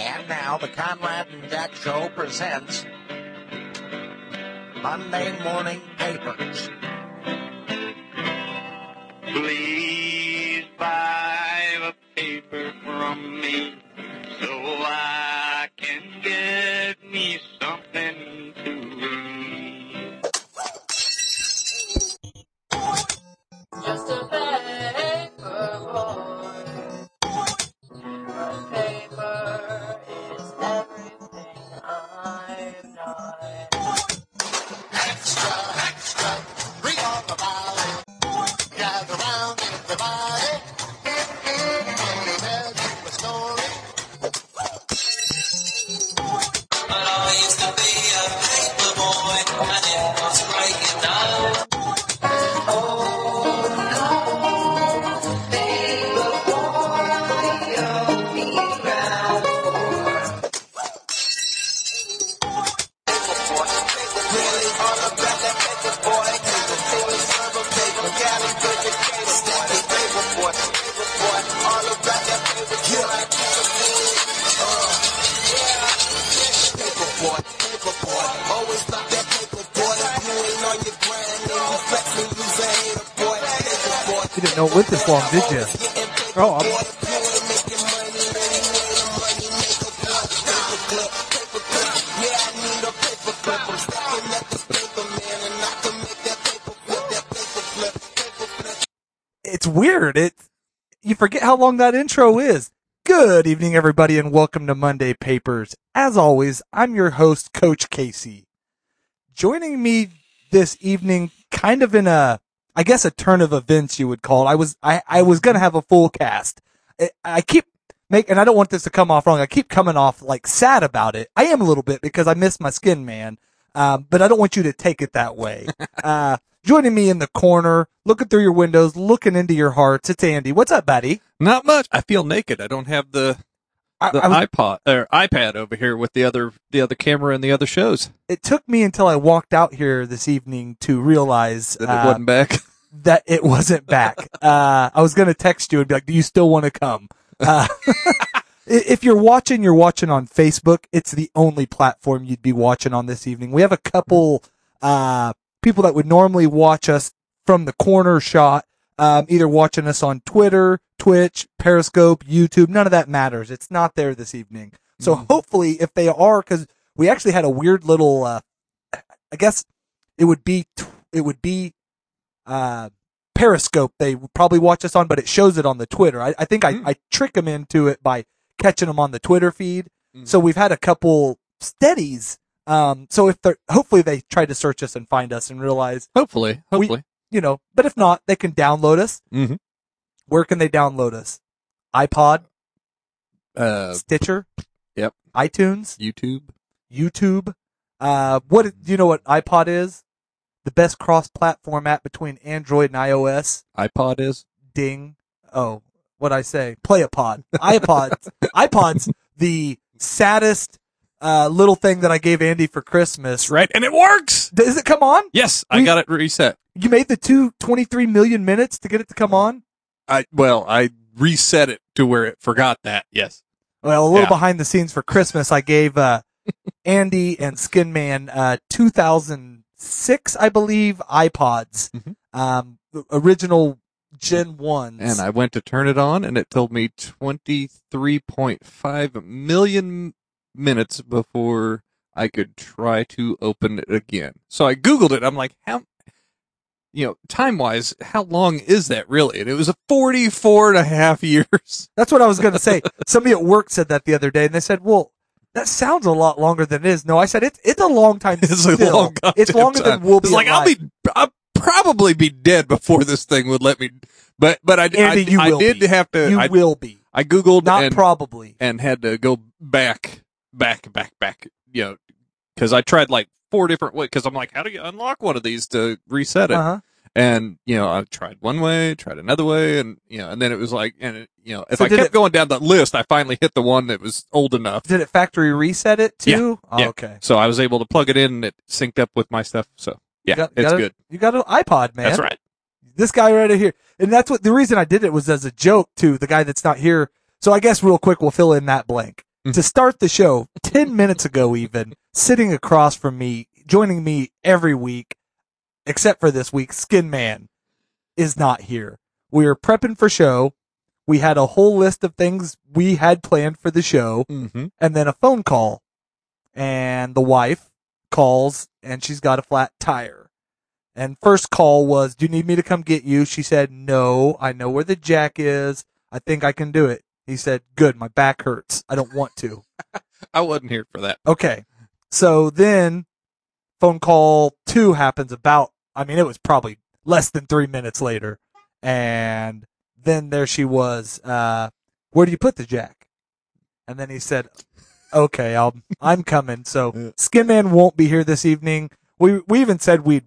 And now the Conrad and Jack Show presents Monday Morning Papers. Please buy a paper from me so I can get how long that intro is. Good evening, everybody, and welcome to Monday Papers. As always, I'm your host, Coach Casey. Joining me this evening, kind of in a, I guess, a turn of events, you would call it. I was, I, I was gonna have a full cast. I, I keep make, and I don't want this to come off wrong. I keep coming off like sad about it. I am a little bit because I miss my skin man. Um, but I don't want you to take it that way. Uh, joining me in the corner, looking through your windows, looking into your hearts. It's Andy. What's up, buddy? Not much. I feel naked. I don't have the the I was- iPod or iPad over here with the other the other camera and the other shows it took me until I walked out here this evening to realize that uh, it wasn't back. that it wasn't back. uh, I was going to text you and be like, do you still want to come? Uh, if you're watching, you're watching on Facebook. It's the only platform you'd be watching on this evening. We have a couple, uh, people that would normally watch us from the corner shot, um, either watching us on Twitter, Twitch, Periscope, YouTube. None of that matters. It's not there this evening. So hopefully if they are, cause we actually had a weird little, uh, I guess it would be, it would be, uh, Periscope they would probably watch us on, but it shows it on the Twitter. I, I think I, I trick them into it by catching them on the Twitter feed. So we've had a couple steadies. Um, so if they're, hopefully they try to search us and find us and realize, Hopefully, We- hopefully. you know, but if not, they can download us. Mhm. Where can they download us? iPod, uh, Stitcher, Yep. iTunes, YouTube. YouTube. Uh, what do you know what iPod is? The best cross-platform app between Android and iOS. iPod is. Ding. Oh, what I say? Play a pod. iPods. iPods. The saddest uh, little thing that I gave Andy for Christmas. That's right, and it works. Does it come on? Yes, I We- got it reset. You made the two 23 million minutes to get it to come on. I well, I reset it to where it forgot that. Yes. Well, a little Yeah. behind the scenes for Christmas, I gave uh, Andy and Skinman uh, 2006, I believe, iPods, Mhm. um, the original Gen ones. And I went to turn it on, and it told me twenty three point five million minutes before I could try to open it again. So I googled it. I'm like, how, you know, time wise, how long is that really? And it was a 44 and a half years. That's what I was going to say. Somebody at work said that the other day, and they said, "Well, that sounds a lot longer than it is." No, I said it's it's a long time. It's a long It's longer time. than we'll be. It's like I'll be, I'll probably be dead before this thing would let me. But but I, Andy, I, you I did be. have to. You I, will be I googled not and probably. and had to go back, back, back, back. You know, because I tried like four different ways. Because I'm like, how do you unlock one of these to reset it? Uh huh. And you know, I tried one way, tried another way, and you know, and then it was like, and it, you know, if So I kept it- going down the list, I finally hit the one that was old enough. Did it factory reset it too? Oh, yeah. okay. So I was able to plug it in, and it synced up with my stuff. So yeah, got- it's got a- good. You got an iPod, man. That's right. This guy right here. And that's what the reason I did it was as a joke to the guy that's not here. So I guess real quick we'll fill in that blank. To start the show 10 minutes ago, even sitting across from me, joining me every week, except for this week, Skin Man is not here. We were prepping for show. We had a whole list of things we had planned for the show Mm-hmm. and then a phone call. And the wife calls and she's got a flat tire. And first call was, do you need me to come get you? She said, no, I know where the jack is. I think I can do it. He said, good. My back hurts. I don't want to. I wasn't here for that. Okay. So then phone call two happens about, I mean, it was probably less than three minutes later. And then there she was, uh, where do you put the jack? And then he said, okay, I'll, I'm coming. So Skin Man won't be here this evening. We, we even said we'd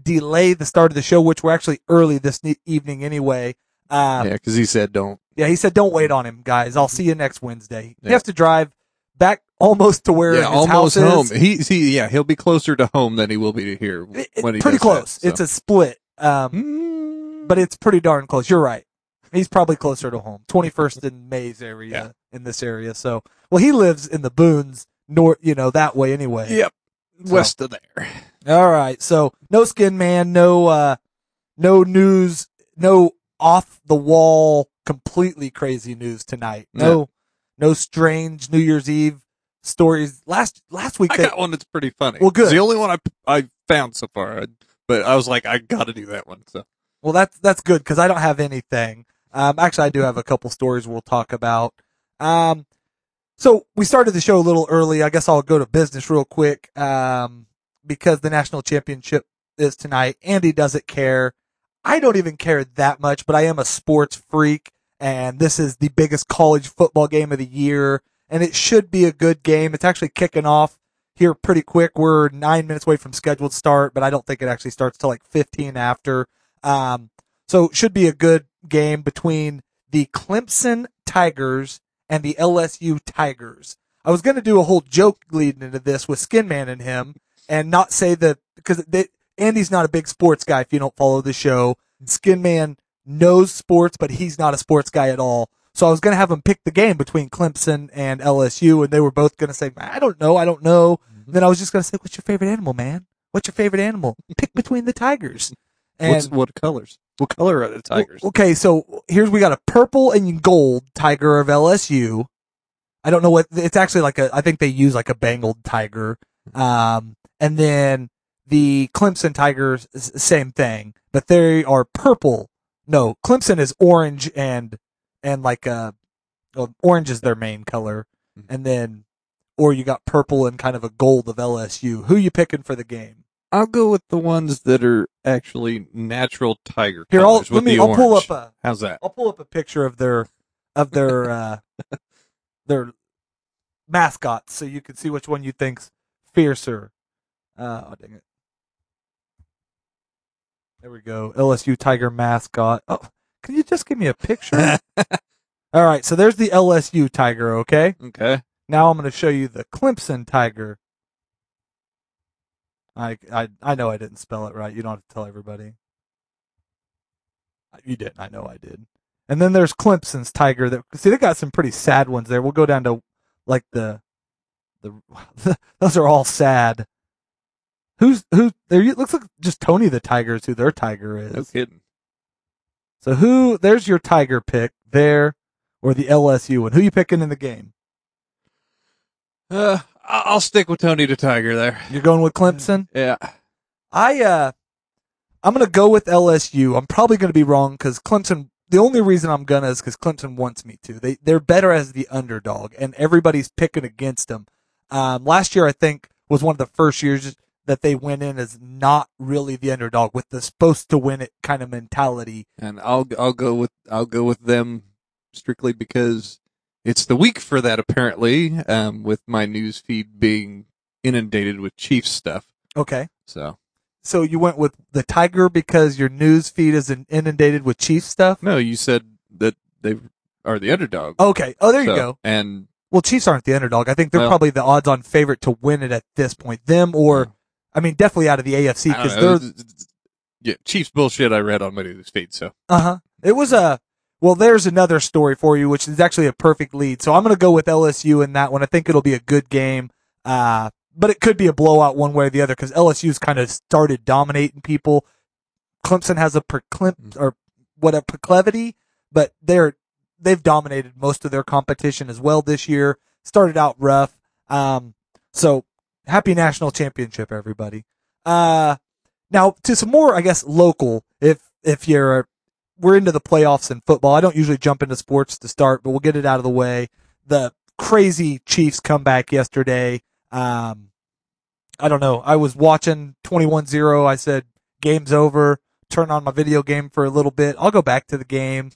delay the start of the show, which we're actually early this ne- evening anyway. Um, yeah, because he said don't. Yeah, he said, "Don't wait on him, guys. I'll see you next Wednesday." He Yeah. has to drive back almost to where yeah, almost home. He, he, yeah, he'll be closer to home than he will be to here when he pretty does that, close. so. It's a split, um, Mm. but it's pretty darn close. You're right. He's probably closer to home. Twenty first and Maize area Yeah. in this area. So, well, he lives in the boons, north, you know, that way anyway. Yep, west of there. All right. So no skin man, no uh no news, no off the wall completely crazy news tonight. No no strange New Year's Eve stories. Last last week I they- got one that's pretty funny. Well, good. It's the only one I I found so far, but I was like, I got to do that one. So Well, that's that's good because I don't have anything. Um, actually, I do have a couple stories we'll talk about. Um, so we started the show a little early. I guess I'll go to business real quick. Um, because the national championship is tonight. Andy doesn't care. I don't even care that much, but I am a sports freak, and this is the biggest college football game of the year, and it should be a good game. It's actually kicking off here pretty quick. We're nine minutes away from scheduled start, but I don't think it actually starts till like 15 after. Um, so it should be a good game between the Clemson Tigers and the LSU Tigers. I was going to do a whole joke leading into this with Skin Man and him and not say that because Andy's not a big sports guy if you don't follow the show. Skin Man knows sports, but he's not a sports guy at all. So I was going to have him pick the game between Clemson and LSU, and they were both going to say, I don't know, I don't know. Then I was just going to say, What's your favorite animal, man? What's your favorite animal? Pick between the tigers. And What's, what colors? What color are the tigers? Okay, so here's we got a purple and gold tiger of LSU. I don't know what it's actually like a. I think they use like a Bengal tiger. Um, and then the Clemson Tigers, same thing, but they are purple. No, Clemson is orange and and like uh, well, orange is their main color, and then or you got purple and kind of a gold of LSU. Who you picking for the game? I'll go with the ones that are actually natural tiger Here, I'll let me. the I'll pull orange. up a. How's that? I'll pull up a picture of their of their uh their mascots so you can see which one you think's fiercer. Uh oh dang it. There we go. LSU Tiger mascot. Oh, can you just give me a picture? All right, so there's the LSU Tiger, okay? Okay. Now I'm going to show you the Clemson Tiger. I, I I know I didn't spell it right. You don't have to tell everybody. You didn't. I know I did. And then there's Clemson's Tiger. That see, they got some pretty sad ones there. We'll go down to like the the those are all sad. Who's who? There it looks like just Tony the Tiger is who their Tiger is. No kidding. So who? There's your Tiger pick there, or the LSU one. Who you picking in the game? Uh, I'll stick with Tony the Tiger there. You're going with Clemson. Yeah. I uh I'm gonna go with LSU. I'm probably gonna be wrong because Clemson. The only reason I'm gonna is because Clemson wants me to. They they're better as the underdog, and everybody's picking against them. Um, last year I think was one of the first years that they went in as not really the underdog with the supposed to win it kind of mentality. And I'll I'll go with I'll go with them strictly because it's the week for that apparently. Um, with my news feed being inundated with Chiefs stuff. Okay, So so you went with the Tiger because your news feed is inundated with Chiefs stuff. no, you said that they are the underdog. Okay, oh there you go. And Well, Chiefs aren't the underdog. I think they're Well- probably the odds-on favorite to win it at this point. Them or, I mean, definitely out of the AFC because they're yeah, Chiefs bullshit. I read on my news feed. So uh huh. It was a Well, there's another story for you, which is actually a perfect lead. So I'm going to go with LSU in that one. I think it'll be a good game. Uh, but it could be a blowout one way or the other because LSU's kind of started dominating people. Clemson has a proclim- or what a proclivity, but they're they've dominated most of their competition as well this year. Started out rough. Um, so happy national championship, everybody. Uh, now to some more, I guess, local. If if you're we're into the playoffs in football. I don't usually jump into sports to start, but we'll get it out of the way. The crazy Chiefs comeback yesterday. Um, I don't know. I was watching 21-0. I said, game's over. Turn on my video game for a little bit. I'll go back to the game.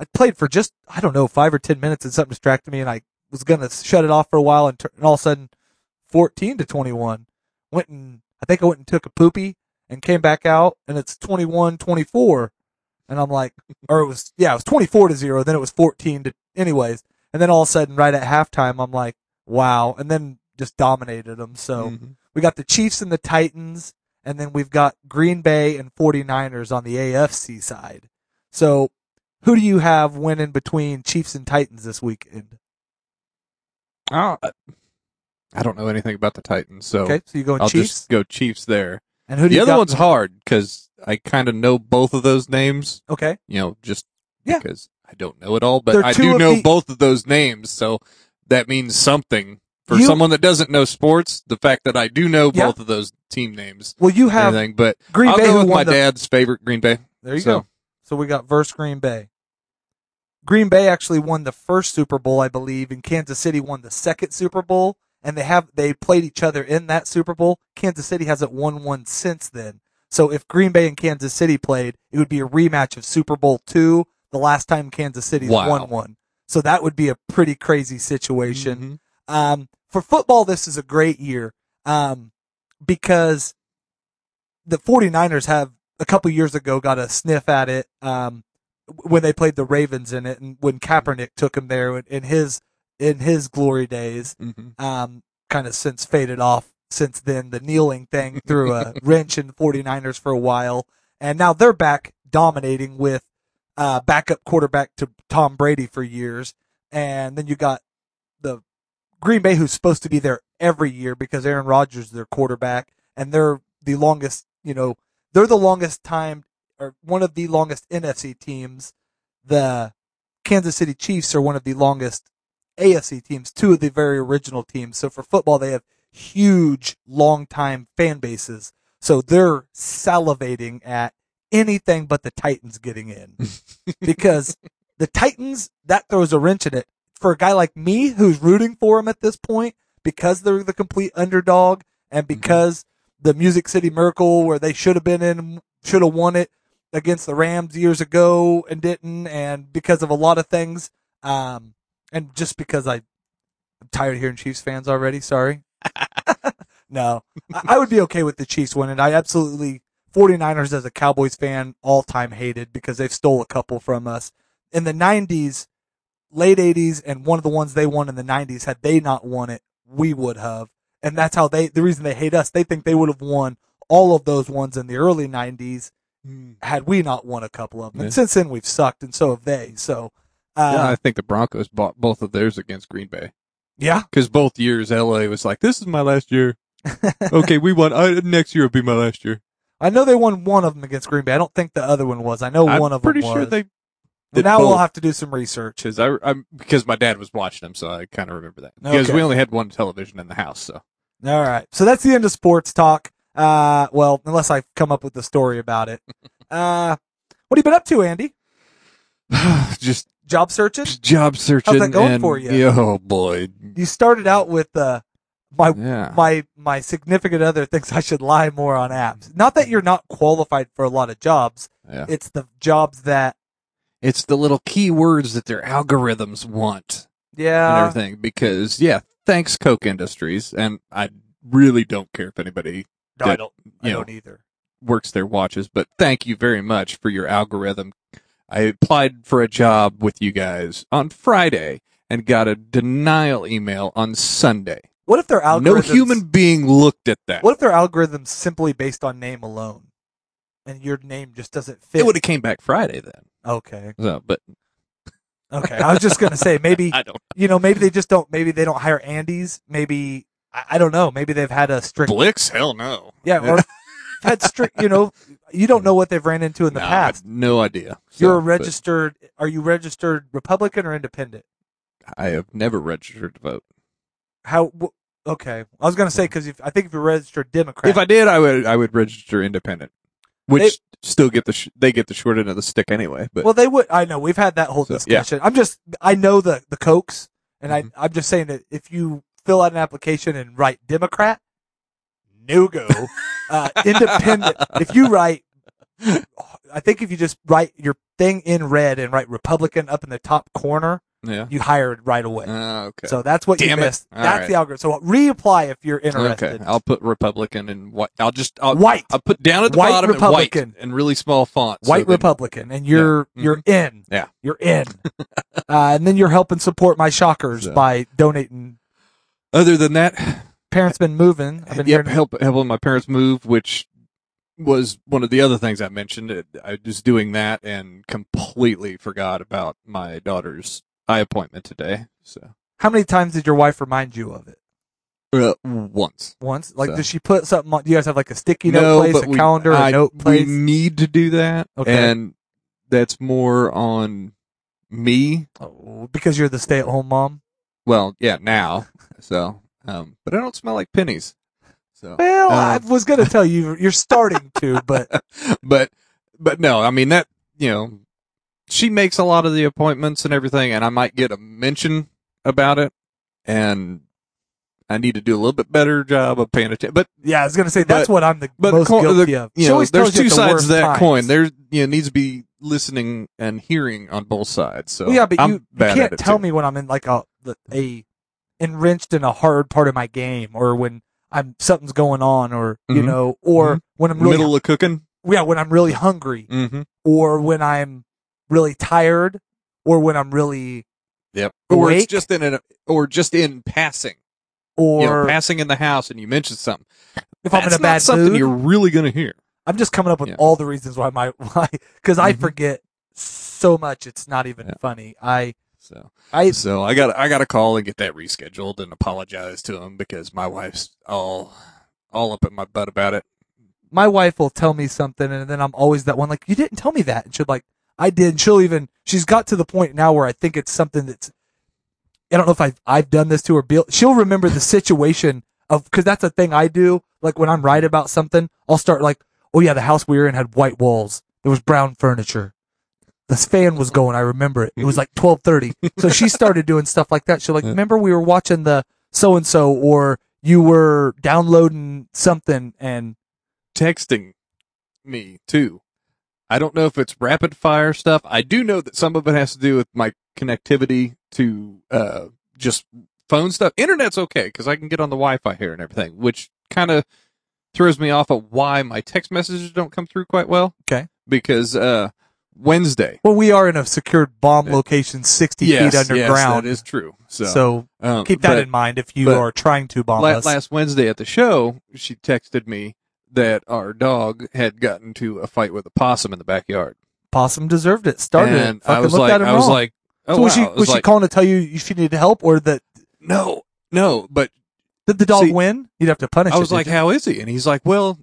I played for just, I don't know, five or 10 minutes and something distracted me and I was going to shut it off for a while and, tur- and all of a sudden 14 to 21 went and I think I went and took a poopy and came back out and it's 21 24 and I'm like or it was yeah it was 24 to 0 then it was 14 to anyways. And then all of a sudden right at halftime I'm like wow and then just dominated them so Mhm. we got the Chiefs and the Titans and then we've got Green Bay and 49ers on the AFC side. So who do you have winning between Chiefs and Titans this weekend? Oh, I don't know anything about the Titans, so okay so you going I'll Chiefs just go Chiefs there. and who do The you other got? one's hard because I kind of know both of those names. okay You know, just Yeah. because I don't know it all, but They're I two do of know the- both of those names, so that means something for You- someone that doesn't know sports. The fact that I do know Yeah. both of those team names, well you and have everything, but Green I'll Bay go who with won my the dad's favorite Green Bay. There you So- go. So we got verse Green Bay. Green Bay actually won the first Super Bowl, I believe, and Kansas City won the second Super Bowl, and they have they played each other in that Super Bowl. Kansas City hasn't won one since then. So if Green Bay and Kansas City played, it would be a rematch of Super Bowl two, the last time Kansas City Wow. won one. So that would be a pretty crazy situation. Mhm. Um, for football, this is a great year um, because the 49ers have a couple years ago got a sniff at it um, when they played the Ravens in it, and when Kaepernick took him there in his in his glory days. Mhm. Um, kind of since faded off since then. The kneeling thing threw a wrench in the 49ers for a while, and now they're back dominating with uh, backup quarterback to Tom Brady for years, and then you got the Green Bay, who's supposed to be there every year because Aaron Rodgers is their quarterback, and they're the longest, you know, they're the longest time or one of the longest NFC teams. The Kansas City Chiefs are one of the longest AFC teams, two of the very original teams. So for football, they have huge, long time fan bases. So they're salivating at anything but the Titans getting in because the Titans, that throws a wrench in it for a guy like me who's rooting for them at this point because they're the complete underdog and because the Music City Miracle where they should have been in, should have won it against the Rams years ago and didn't, and because of a lot of things, um, and just because I, I'm tired of hearing Chiefs fans already. Sorry. no, I, I would be okay with the Chiefs winning. I absolutely 49ers as a Cowboys fan all time hated because they've stole a couple from us in the 90s, late 80s, and one of the ones they won in the 90s. Had they not won it, we would have, and that's how they. The reason they hate us, they think they would have won all of those ones in the early 90s hmm. had we not won a couple of them. Yeah. And since then, we've sucked, and so have they. So, yeah, I uh, think the Broncos bought both of theirs against Green Bay yeah, because both years Elway was like, "This is my last year." okay, we won. Uh, next year will be my last year. I know they won one of them against Green Bay. I don't think the other one was. I know I'm one of them. pretty sure was. they now we'll have to do some research. Because I, I'm because my dad was watching them, so I kind of remember that. Because Okay. we only had one television in the house, so All right. So that's the end of sports talk. Uh, well, unless I come up with a story about it. Uh, what have you been up to, Andy? just Job searching? job searching. How's that going and, for you? Oh boy, You started out with, uh, my, yeah. my, my significant other thinks I should lie more on apps. Not that you're not qualified for a lot of jobs. yeah. It's the jobs that, It's the little keywords that their algorithms want Yeah. everything. Because yeah, thanks Koch Industries, and I really don't care if anybody no, I don't, I know, don't either. works their watches, but thank you very much for your algorithm. I applied for a job with you guys on Friday and got a denial email on Sunday. What if their algorithms, No human being looked at that. what if their algorithms simply based on name alone? And your name just doesn't fit. it would have came back Friday then. okay. So, but Okay, I was just gonna say maybe I don't. you know maybe they just don't maybe they don't hire Andes. Maybe I, I don't know. Maybe they've had a strict Blix? Hell no. yeah or had strict. You know, you don't know what they've ran into in the Nah, past. have no idea. You're So, a but registered. Are you registered Republican or Independent? I have never registered to vote. How? wh- Okay, I was gonna say because I think if you're registered Democrat, If I did, I would. I would register independent, which still get the sh- they get the short end of the stick anyway. But well, they would. I know we've had that whole So, yeah. discussion. I'm just. I know the the Kochs, and. I mm-hmm. I'm just saying that if you fill out an application and write Democrat, no go. uh, independent. If you write, I think if you just write your thing in red and write Republican up in the top corner, yeah. you hired right away. Uh, okay. So that's what Damn you it. missed. All That's right. the algorithm. So reapply if you're interested. okay. I'll put Republican and white. I'll just I'll, White. I'll put down at the White bottom in Republican. white and really small font. so White then- Republican, and you're Yeah. you're in. Yeah. you're in. uh, and then you're helping support my shockers So. by donating. Other than that, Parents been moving. I've been yep, help helping my parents move, which was one of the other things I mentioned. I was doing that and completely forgot about my daughter's eye appointment today. So How many times did your wife remind you of it? uh, once. Once? Like, So. does she put something on? Do you guys have like a sticky note no, place, a we, calendar, a I- note we place? need to do that, Okay. and that's more on me. Oh, because you're the stay-at-home mom. Well, yeah, now. So, um, but I don't smell like pennies. So, Well, um, I was gonna tell you you're starting to, but but but no, I mean that you know, she makes a lot of the appointments and everything, and I might get a mention about it, and I need to do a little bit better job of paying attention. But yeah, I was gonna say that's But- what I'm the but most co- guilty the- of. you know, there's two sides to that times. coin. There you know needs to be listening and hearing on both sides. So Well, yeah, but I'm you, you can't tell too. me when I'm in like a a enriched in a hard part of my game, or when I'm something's going on, or you Mhm. know, or Mhm. when I'm really middle of cooking. yeah, when I'm really hungry, Mm-hmm. or when I'm really tired, or when I'm really Yep. Or it's just in an or just in passing. or you know, passing in the house and you mention something. if I'm in That's a bad something mood. you're really going to hear. I'm just coming up with Yeah. all the reasons why my why because I Mhm. forget so much. It's not even Yeah. funny. I So I So I got I got to call and get that rescheduled and apologize to him because my wife's all all up in my butt about it. my wife will tell me something and then I'm always that one like you didn't tell me that. And she'll like I did. And she'll even she's got to the point now where I think it's something that's I don't know if I've I've done this to her Bill she'll remember the situation of because that's a thing I do like when I'm right about something I'll start like oh yeah the house we were in had white walls. There was brown furniture the fan was going I remember it it was like 12:30 so she started doing stuff like that she'll like remember we were watching the so and so or you were downloading something and Texting me too. I don't know if it's rapid fire stuff. I do know that some of it has to do with my connectivity to uh just phone stuff. Internet's okay because I can get on the Wi-Fi here and everything, which kind of throws me off of why my text messages don't come through quite well. Okay. Because uh Wednesday. Well, we are in a secured bomb location 60 yes, feet underground. Yes, that is true. So, so um, keep that but in mind if you are trying to bomb la- us. last Wednesday at the show, she texted me that our dog had gotten to a fight with a possum in the backyard. Possum deserved it. Started and it. Fucking I was like, I was wrong. like, oh so was wow. she I was she calling to tell you she needed help or that no, no, but did the dog See, win? You'd have to punish. I it, was like, how is he? And he's like, well,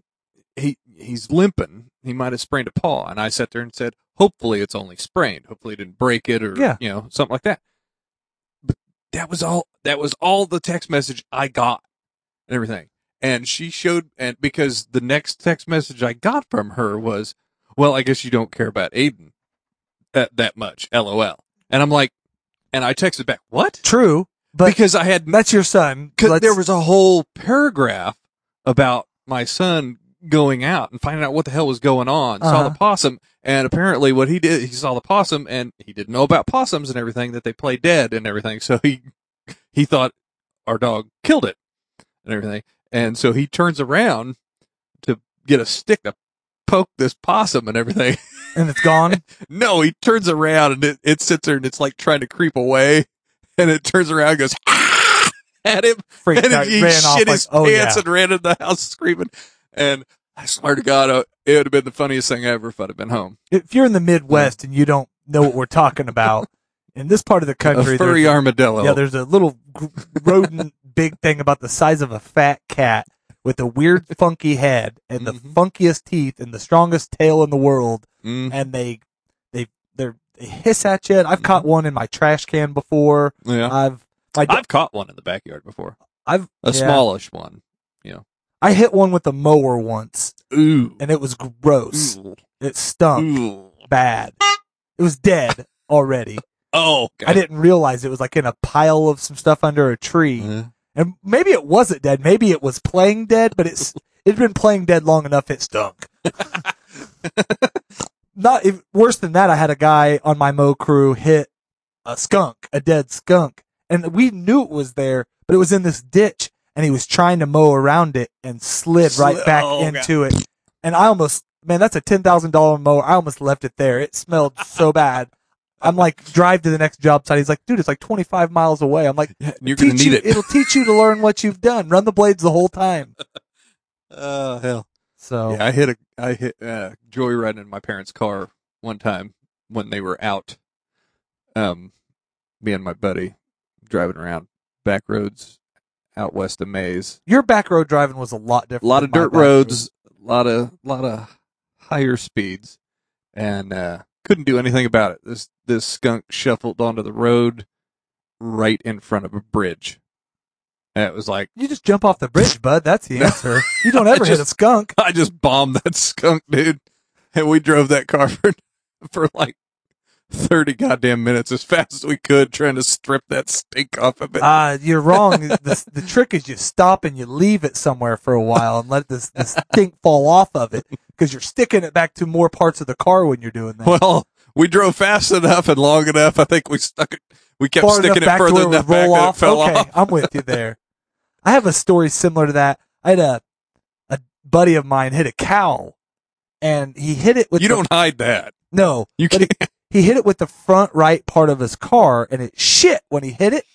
he he's limping. He might have sprained a paw. And I sat there and said, hopefully it's only sprained. Hopefully it didn't break it or Yeah. you know something like that. But that was all. That was all the text message I got and everything. And she showed, and because the next text message I got from her was, well, I guess you don't care about Aiden that, that much. LOL. And I'm like, and I texted back, what? true, but because I had that's your son. because there was a whole paragraph about my son going out and finding out what the hell was going on. Saw Uh-huh. the possum, and apparently what he did, he saw the possum, and he didn't know about possums and everything that they play dead and everything. So he he thought our dog killed it and everything, and so he turns around to get a stick to poke this possum and everything. and it's gone. no, he turns around and it, it sits there and it's like trying to creep away, and it turns around and goes. At him, Freaked and out, he ran off shit like, his oh pants yeah. and ran in the house screaming. And I swear to God, uh, it would have been the funniest thing ever if I'd have been home. If you're in the Midwest and you don't know what we're talking about, in this part of the A country, furry armadillo. yeah, there's a little rodent big thing about the size of a fat cat with a weird funky head and the Mhm. funkiest teeth and the strongest tail in the world. Mm, And they, they, they're, they hiss at you. I've caught one in my trash can before. yeah. I've, I've caught one in the backyard before. I've, A yeah. smallish one. I hit one with a mower once Ooh. and it was gross. Ooh. It stunk Ooh. bad. It was dead already. Oh, I didn't realize it was like in a pile of some stuff under a tree. Uh, And maybe it wasn't dead. Maybe it was playing dead, but it's it'd been playing dead long enough it stunk. Not if, worse than that. I had a guy on my mow crew hit a skunk, a dead skunk, and we knew it was there, but it was in this ditch, and he was trying to mow around it and slid right Slid- back oh, God. into it. And I almost, man, that's a ten thousand dollar mower. I almost left it there. It smelled so bad. I'm like, drive to the next job site. He's like, dude, it's like 25 miles away. I'm like, yeah, you're gonna need you, it. It'll teach you to learn what you've done. Run the blades the whole time. Oh hell. So Yeah, I hit a I hit uh, joyriding in my parents' car one time when they were out. Um, me and my buddy driving around back roads out west of Maize. your back road driving was a lot different. A lot of dirt roads, a lot of lot of higher speeds, and uh, couldn't do anything about it. This this skunk shuffled onto the road right in front of a bridge. And it was like You just jump off the bridge, bud. That's the No. answer. You don't ever hit a skunk. I just bombed that skunk, dude. And we drove that car for, for like 30 goddamn minutes as fast as we could trying to strip that stink off of it. Uh, you're wrong. the, the trick is you stop and you leave it somewhere for a while and let this, this stink fall off of it because you're sticking it back to more parts of the car when you're doing that. well, we drove fast enough and long enough. I think we stuck it. We kept Far sticking it further where it enough back roll off. it fell okay, off. I'm with you there. I have a story similar to that. I had a a buddy of mine hit a cow, and he hit it with You the- don't hide that. no. You can't. He hit it with the front right part of his car and it shit when he hit it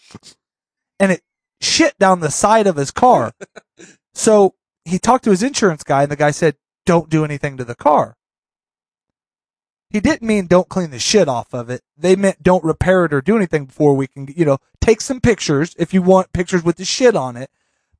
and it shit down the side of his car. so he talked to his insurance guy and the guy said, don't do anything to the car. He didn't mean don't clean the shit off of it. They meant don't repair it or do anything before we can, you know, take some pictures if you want pictures with the shit on it.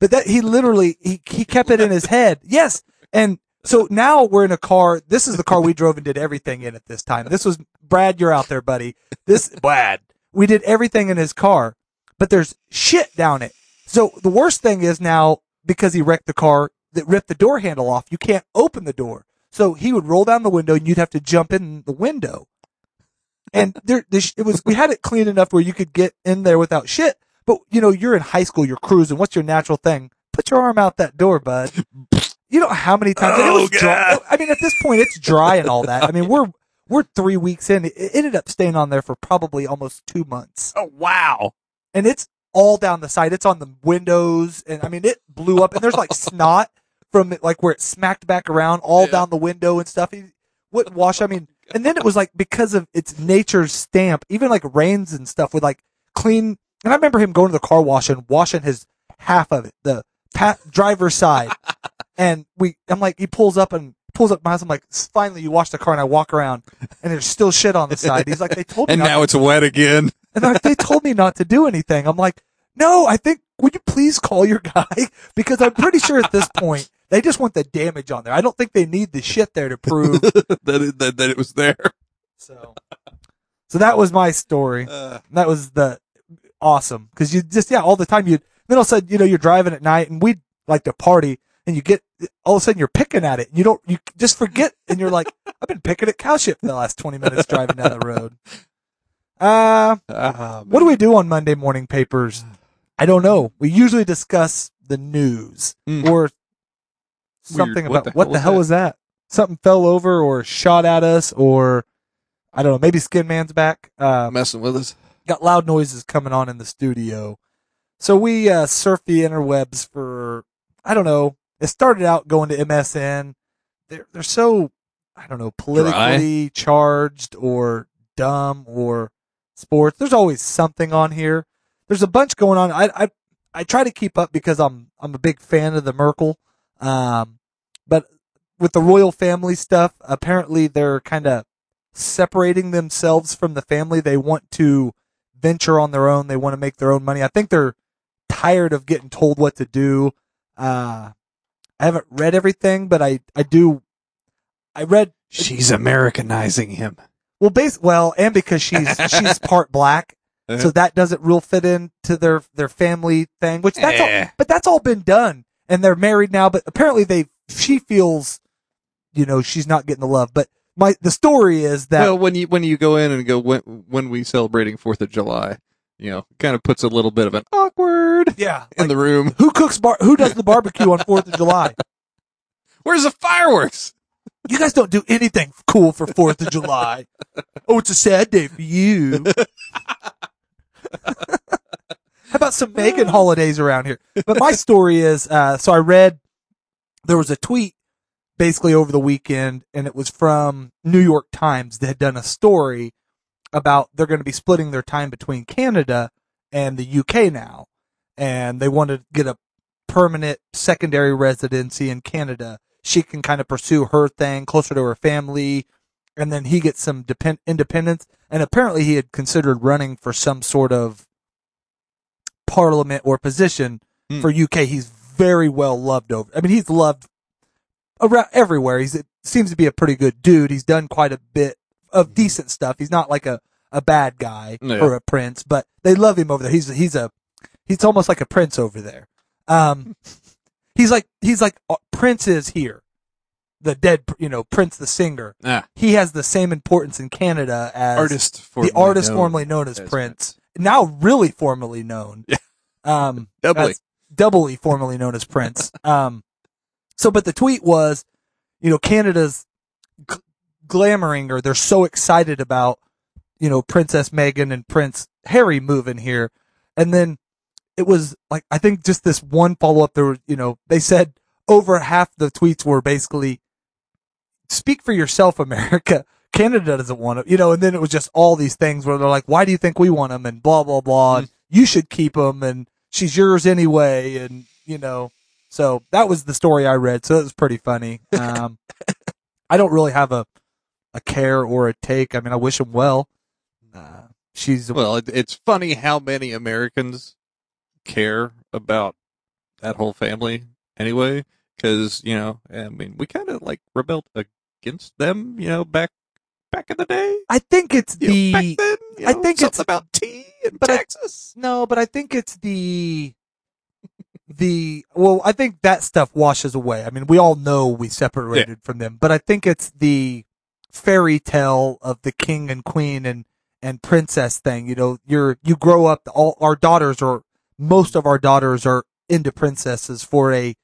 But that he literally he he kept it in his head. Yes. And so now we're in a car. This is the car we drove and did everything in at this time. This was Brad, you're out there, buddy. This Brad. We did everything in his car, but there's shit down it. So the worst thing is now because he wrecked the car that ripped the door handle off, you can't open the door. So he would roll down the window and you'd have to jump in the window. And there, this, it was, we had it clean enough where you could get in there without shit. But you know, you're in high school, you're cruising. What's your natural thing? Put your arm out that door, bud. You know how many times and it Oh, was dry. God. I mean, at this point, it's dry and all that. I mean, we're we're three weeks in. It ended up staying on there for probably almost two months, Oh, wow. and it's all down the side. It's on the windows, and I mean, it blew up. And there's like snot from it, like where it smacked back around all Yeah. down the window and stuff. He wouldn't wash. I mean, oh, and then it was like because of its nature's stamp, even like rains and stuff would like clean. And I remember him going to the car wash and washing his half of it, the pat driver's side. and we, I'm like, he pulls up and pulls up my house. I'm like, finally, you wash the car, and I walk around, and there's still shit on the side. He's like, they told me, And not now to- it's wet again. and like, they told me not to do anything. I'm like, no, I think would you please call your guy because I'm pretty sure at this point they just want the damage on there. I don't think they need the shit there to prove. that, it, that, that it was there. So, so that was my story. Uh, That was the awesome because you just yeah all the time you then all of a sudden you know you're driving at night and we like to party and you get all of a sudden you're picking at it and you don't you just forget and you're like I've been picking at cow shit for the last 20 minutes driving down the road. Uh, ah, what do we do on Monday morning papers? I don't know. We usually discuss the news Mm. or something What about the what the was hell that? was that? Something fell over or shot at us or I don't know. Maybe Skin Man's back. Um, messing with us? got loud noises coming on in the studio. So we uh, surfed the interwebs for I don't know. It started out going to MSN. They're they're so I don't know politically charged or dumb or sports. There's always something on here. There's a bunch going on. I I I try to keep up because I'm I'm a big fan of the Markle. Um, but with the royal family stuff, apparently they're kind of separating themselves from the family. They want to venture on their own. They want to make their own money. I think they're tired of getting told what to do. Uh, I haven't read everything, but I, I do, I read, She's Americanizing him. well, base, well, and because she's, she's part black. So that doesn't real fit into their, their family thing, which that's all, Eh. but that's all been done and they're married now, but apparently they, she feels, you know, she's not getting the love, but my, the story is that well, when you when you go in and go when when we celebrating Fourth of July, you know, kind of puts a little bit of an awkward yeah, in like, the room. who cooks bar, who does the barbecue on 4th of July? Where's the fireworks? You guys don't do anything cool for 4th of July. Oh, it's a sad day for you. How about some Meghan holidays around here? But my story is, uh, so I read, there was a tweet basically over the weekend and it was from New York Times that had done a story about they're going to be splitting their time between Canada and the UK now. And they want to get a permanent secondary residency in Canada. She can kind of pursue her thing closer to her family. And then he gets some depend- independence. And apparently he had considered running for some sort of parliament or position Hmm. for UK. He's very well loved over. I mean, he's loved around everywhere. He's it seems to be a pretty good dude. He's done quite a bit of decent stuff. He's not like a, a bad guy Yeah. or a prince, but they love him over there. He's he's a he's almost like a prince over there. Um, he's like he's like uh, Prince is here, the dead you know Prince the singer. Ah, He has the same importance in Canada as artist the artist known formerly known as, as Prince, now really formally known. Yeah. Um, Doubly. doubly formerly known as Prince. Um, so, but the tweet was, you know, Canada's glamoring or they're so excited about, you know, Princess Meghan and Prince Harry moving here. And then it was like, I think just this one follow up, there you know, they said over half the tweets were basically, speak for yourself, America. Canada doesn't want them, you know, and then it was just all these things where they're like, why do you think we want them? And blah, blah, blah. And you should keep them. And she's yours anyway. And, you know, so that was the story I read. So it was pretty funny. Um, I don't really have a, a care or a take. I mean, I wish him well. Uh, she's, Well, it, it's funny how many Americans care about that whole family anyway, because you know, I mean, we kind of like rebelled against them, you know, back back in the day. I think it's You know, the, back then, you I think it's- about tea in but I- Texas. No, but I think it's the the well, I think that stuff washes away. I mean, we all know we separated from them, but I think it's the fairy tale of the king and queen and and princess thing. You know, you're you grow up. All our daughters are most of our daughters are into princesses for a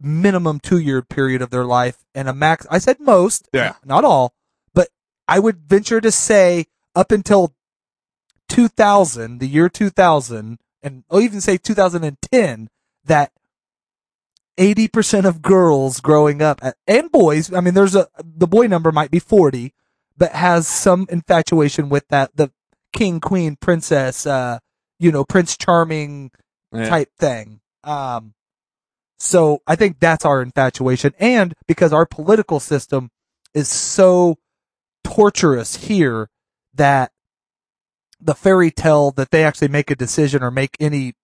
minimum two year period of their life and a max. I said most, Yeah. not all, but I would venture to say up until 2000, the year 2000, and I'll even say 2010, that 80% of girls growing up, at, and boys, I mean, there's a, the boy number might be 40, but has some infatuation with that, the king, queen, princess, uh, you know, Prince Charming Yeah. type thing. Um, so I think that's our infatuation. And because our political system is so torturous here that the fairy tale that they actually make a decision or make any,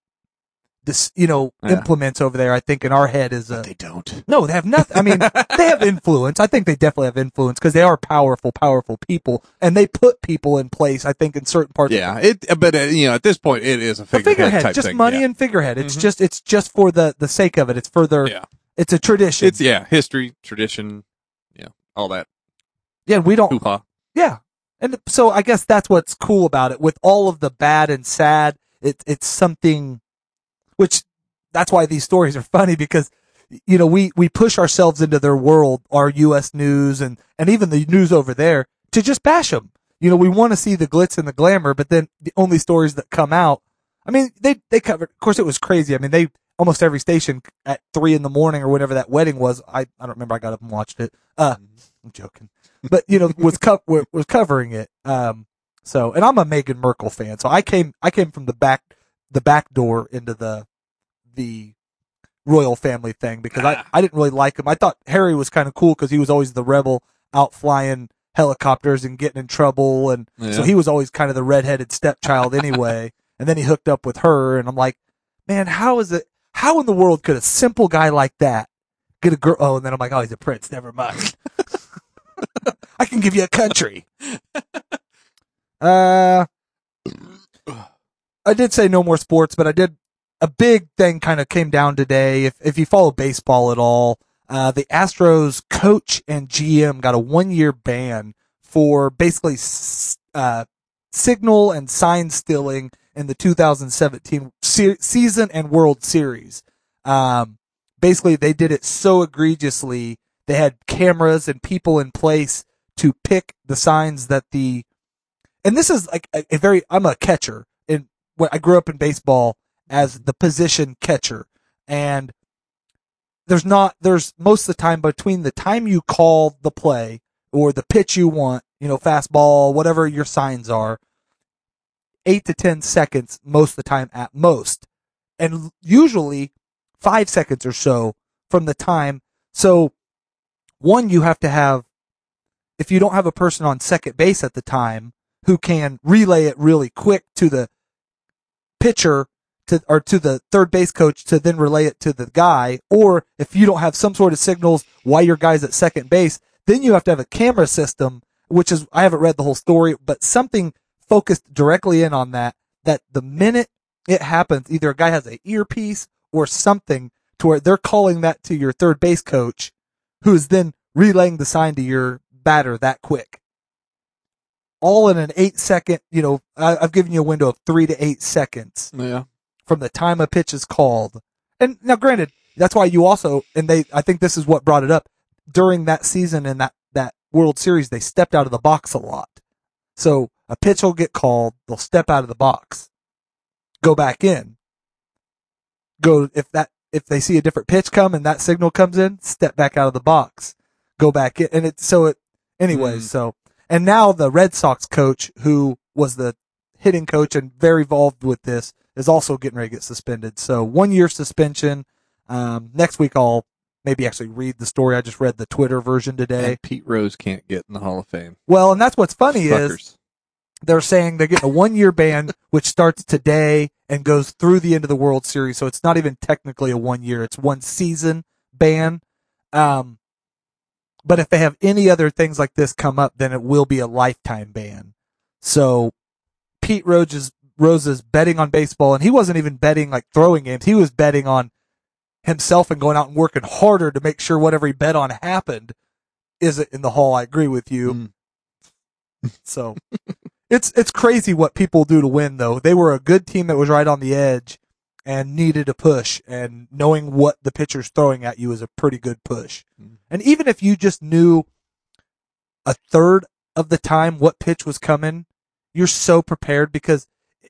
this, you know, Yeah. implements over there, I think in our head is a, They don't. no, they have nothing. I mean, they have influence. I think they definitely have influence because they are powerful, powerful people and they put people in place, I think, in certain parts. Yeah, it. But uh, you know, at this point, it is a A figurehead, figurehead, type just thing. money yeah. and figurehead. It's Mhm. just, it's just for the, the sake of it. It's for their, yeah. it's a tradition. It's yeah, history, tradition, yeah, all that yeah, we don't, hoo ha. Yeah. And so I guess that's what's cool about it. With all of the bad and sad, it, it's something which that's why these stories are funny because, you know, we, we push ourselves into their world, our U.S. news and, and even the news over there to just bash them. You know, we want to see the glitz and the glamour, but then the only stories that come out, I mean, they, they covered, of course it was crazy. I mean, they, almost every station at three in the morning or whenever that wedding was, I, I don't remember. I got up and watched it. Uh, I'm joking, but you know, was co- was covering it. Um, so, and I'm a Meghan Markle fan, so I came, I came from the back, the back door into the, the royal family thing because I, I didn't really like him. I thought Harry was kind of cool because he was always the rebel out flying helicopters and getting in trouble, and so he was always kind of the redheaded stepchild anyway. and then he hooked up with her, and I'm like, man, how is it? How in the world could a simple guy like that get a girl? Oh, and then I'm like, oh, he's a prince. Never mind. I can give you a country. Uh, I did say no more sports, but I did a big thing kind of came down today. If if you follow baseball at all, uh, the Astros coach and GM got a one year ban for basically uh, signal and sign stealing in the 2017 se- season and World Series. Um, basically, they did it so egregiously. They had cameras and people in place to pick the signs that the, and this is like a, a very, I'm a catcher when I grew up in baseball as the position catcher and there's not, there's most of the time between the time you call the play or the pitch you want, you know, fastball, whatever your signs are, eight to 10 seconds most of the time at most. And usually five seconds or so from the time. So one, you have to have, if you don't have a person on second base at the time who can relay it really quick to the pitcher to, or to the third base coach to then relay it to the guy, or if you don't have some sort of signals while your guy's at second base, then you have to have a camera system, which is, I haven't read the whole story, but something focused directly in on that, that the minute it happens, either a guy has an earpiece or something to where they're calling that to your third base coach, who is then relaying the sign to your batter that quick. All in an eight second, you know, I, I've given you a window of three to eight seconds Yeah. from the time a pitch is called. And now granted, that's why you also, and they, I think this is what brought it up during that season and that, that World Series, they stepped out of the box a lot. So a pitch will get called, they'll step out of the box, go back in, go, if that, if they see a different pitch come and that signal comes in, step back out of the box, go back in. And it, so it, anyways, Mm. so, and now the Red Sox coach who was the hitting coach and very involved with this is also getting ready to get suspended. So one year suspension. Um, next week I'll maybe actually read the story. I just read the Twitter version today. And Pete Rose can't get in the Hall of Fame. Well, and that's what's funny is they're saying they're getting a one year ban, which starts today and goes through the end of the World Series. So it's not even technically a one year; it's one season ban. Um, but if they have any other things like this come up, then it will be a lifetime ban. So Pete Rose is, betting on baseball, and he wasn't even betting like throwing games. He was betting on himself and going out and working harder to make sure whatever he bet on happened. Is it in the hall? I agree with you. Mm. So it's it's crazy what people do to win though. They were a good team that was right on the edge and needed a push and knowing what the pitcher's throwing at you is a pretty good push. Mm. And even if you just knew a third of the time what pitch was coming, you're so prepared because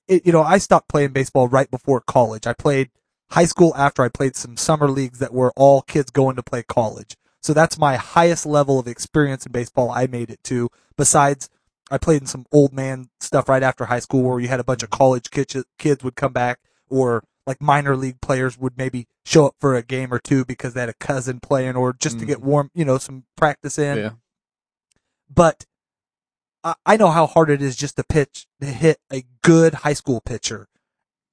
it, you know, I stopped playing baseball right before college. I played high school after I played some summer leagues that were all kids going to play college. So that's my highest level of experience in baseball I made it to. Besides, I played in some old man stuff right after high school where you had a bunch of college kids, kids would come back or like minor league players would maybe show up for a game or two because they had a cousin playing or just to get mm. warm, you know, some practice in Yeah. but I, I know how hard it is just to pitch to hit a good high school pitcher,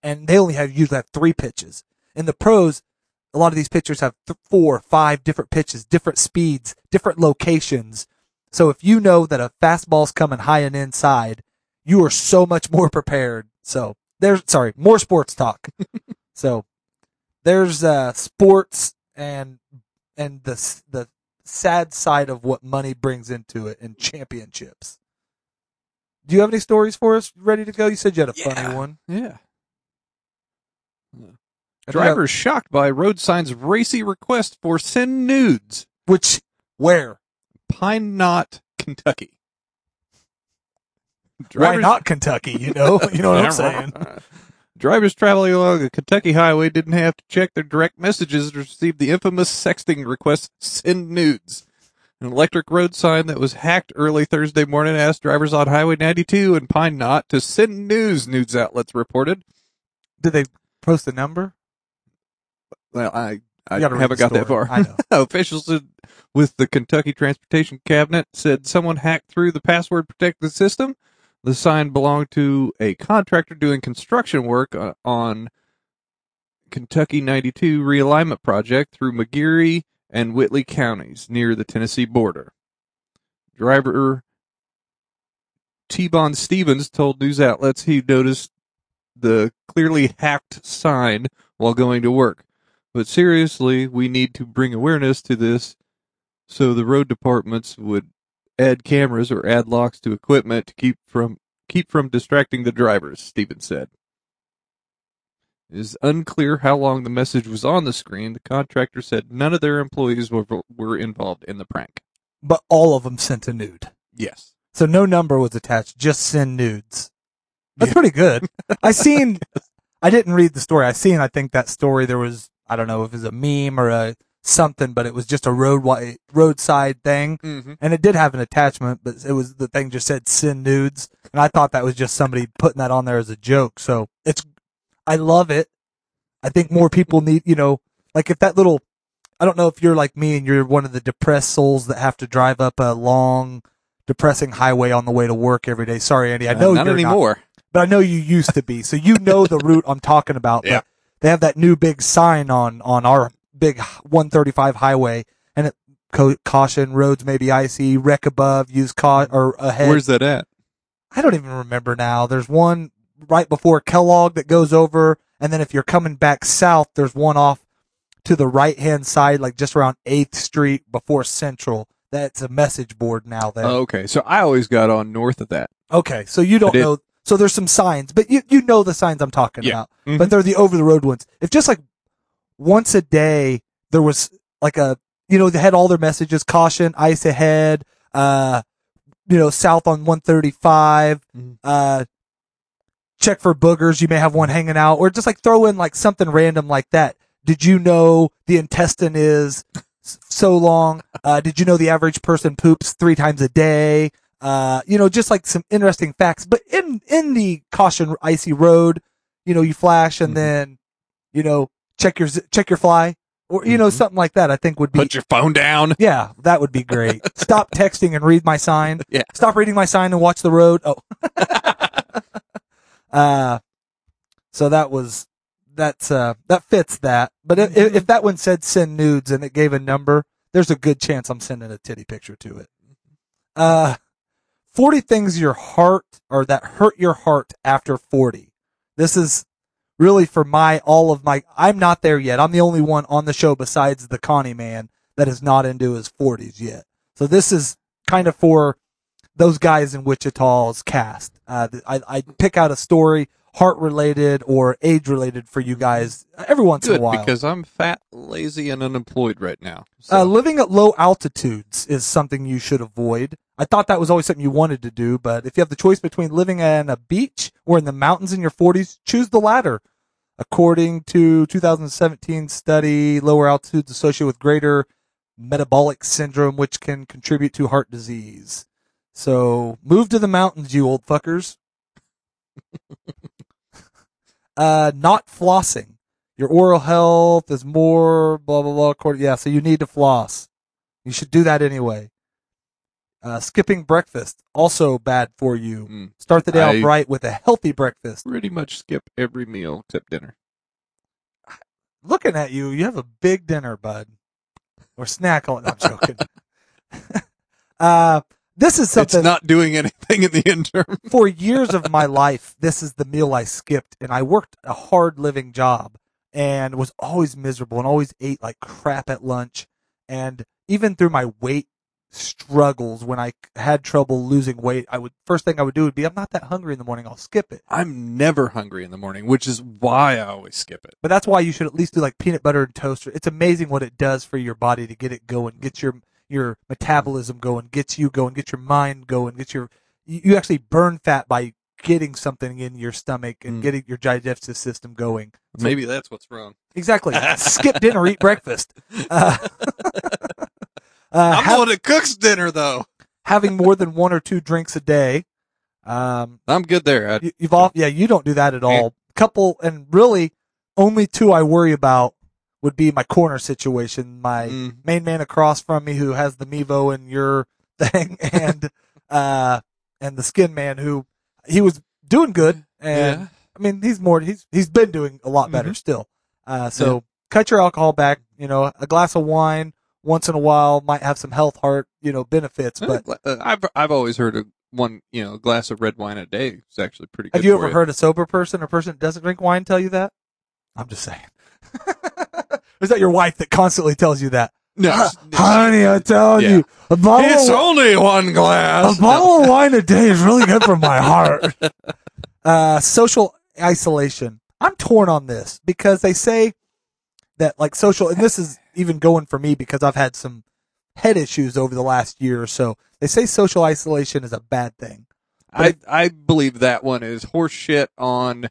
and they only have usually have three pitches. In the pros, a lot of these pitchers have th- four, five different pitches, different speeds, different locations. So if you know that a fastball's coming high and inside, you are so much more prepared. So there's sorry, more sports talk. so there's uh sports and and the the sad side of what money brings into it and championships. Do you have any stories for us ready to go? You said you had a Yeah. funny one. Yeah. I Drivers shocked by road signs racy request for send nudes. which where? Pine Knot, Kentucky. Why not Kentucky? You know, you know what I'm saying. Drivers traveling along a Kentucky highway didn't have to check their direct messages to receive the infamous sexting request send nudes. An electric road sign that was hacked early Thursday morning asked drivers on Highway 92 and Pine Knot to send news, news outlets reported. Did they post a number? Well, I I You gotta read haven't the got that far. I know. Officials with the Kentucky Transportation Cabinet said someone hacked through the password protected system. The sign belonged to a contractor doing construction work uh, on Kentucky 92 realignment project through McCreary and Whitley counties near the Tennessee border. Driver T-Bond Stevens told news outlets he noticed the clearly hacked sign while going to work. But seriously, we need to bring awareness to this so the road departments would add cameras or add locks to equipment to keep from keep from distracting the drivers, Stevens said. It is unclear how long the message was on the screen. The contractor said none of their employees were were involved in the prank. But all of them sent a nude. Yes. So no number was attached, just send nudes. That's Yeah. pretty good. I seen, I didn't read the story. I seen, I think that story there was, I don't know if it was a meme or a something, but it was just a road roadside thing. Mm-hmm. And it did have an attachment, but it was, the thing just said send nudes. And I thought that was just somebody putting that on there as a joke. So it's, I love it. I think more people need, you know, like if that little, I don't know if you're like me and you're one of the depressed souls that have to drive up a long, depressing highway on the way to work every day. Sorry, Andy. I know Uh, not you're not anymore. but I know you used to be. So you know the route I'm talking about. Yeah. But they have that new big sign on on our big 135 highway, and it co- caution roads may be icy, wreck above, use cau or ahead. Where's that at? I don't even remember now. There's one right before Kellogg that goes over, and then if you're coming back south, there's one off to the right hand side, like just around Eighth Street before Central. That's a message board now. There. Oh, okay, so I always got on north of that. Okay, so you don't know. So there's some signs, but you you know the signs I'm talking Yeah. about. Mhm. But they're the over the road ones. If just like once a day there was like a you know they had all their messages: caution, ice ahead, uh, you know, south on 135, Mhm. uh, check for boogers. You may have one hanging out, or just like throw in like something random like that. Did you know the intestine is so long? Uh, did you know the average person poops three times a day? Uh, you know, just like some interesting facts. But in in the caution icy road, you know, you flash and Mhm. then, you know, check your check your fly, or you know, Mhm. something like that. I think would be Put your phone down. yeah, that would be great. Stop texting and read my sign. Yeah. Stop reading my sign and watch the road. Oh. uh, so that was, that's, uh, that fits that. But if, if if that one said send nudes and it gave a number, there's a good chance I'm sending a titty picture to it. Uh, 40 things your heart or that hurt your heart after 40. This is really for my, all of my, I'm not there yet. I'm the only one on the show besides the Connie man that is not into his 40s yet. So this is kind of for those guys in Wichita's cast. Uh, I, I pick out a story, heart related or age related for you guys every once in a while. because I'm fat, lazy, and unemployed right now. So. Uh, living at low altitudes is something you should avoid. I thought that was always something you wanted to do, but if you have the choice between living on a beach or in the mountains in your 40s, choose the latter. According to 2017 study, lower altitudes associated with greater metabolic syndrome, which can contribute to heart disease. So move to the mountains, you old fuckers. uh, not flossing. Your oral health is more blah blah blah. Yeah, so you need to floss. You should do that anyway. Uh, skipping breakfast also bad for you. Mm. Start the day I- off right with a healthy breakfast. pretty much skip every meal except dinner. Looking at you, you have a big dinner, bud, or snack. on I'm joking. uh, this is something It's not doing anything in the interim. for years of my life, this is the meal I skipped, and I worked a hard living job and was always miserable and always ate like crap at lunch. And even through my weight struggles, when I had trouble losing weight, I would first thing I would do would be, I'm not that hungry in the morning. I'll skip it. I'm never hungry in the morning, which is why I always skip it. But that's why you should at least do like peanut butter and toast. It's amazing what it does for your body to get it going, get your your metabolism going, gets you going, get your mind going, get your you actually burn fat by getting something in your stomach and Mm. getting your digestive system going. So- Maybe that's what's wrong. Exactly. Skip dinner, eat breakfast. Uh, uh, I'm ha- the one that cooks dinner, though. having more than one or two drinks a day. Um, I'm good there. I, you, you've all, yeah, you don't do that at all. Couple, and really only two I worry about would be my corner situation. My Mm. main man across from me who has the Mevo and your thing, and uh, and the Skin Man who he was doing good, and Yeah. I mean he's more he's he's been doing a lot better still. Uh, so cut your alcohol back. You know, a glass of wine once in a while might have some health heart you know benefits, but. Uh, I've I've always heard of one you know glass of red wine a day is actually pretty good. Have you ever heard a sober person or person that doesn't drink wine tell you that? I'm just saying. Is that your wife that constantly tells you that? No, Honey, I'm telling Yeah. you, a bottle, it's of, only one glass. a bottle of wine a day is really good for my heart. Uh, social isolation. I'm torn on this because they say that like social, and this is even going for me because I've had some head issues over the last year or so. They say social isolation is a bad thing. I I believe that one is horseshit on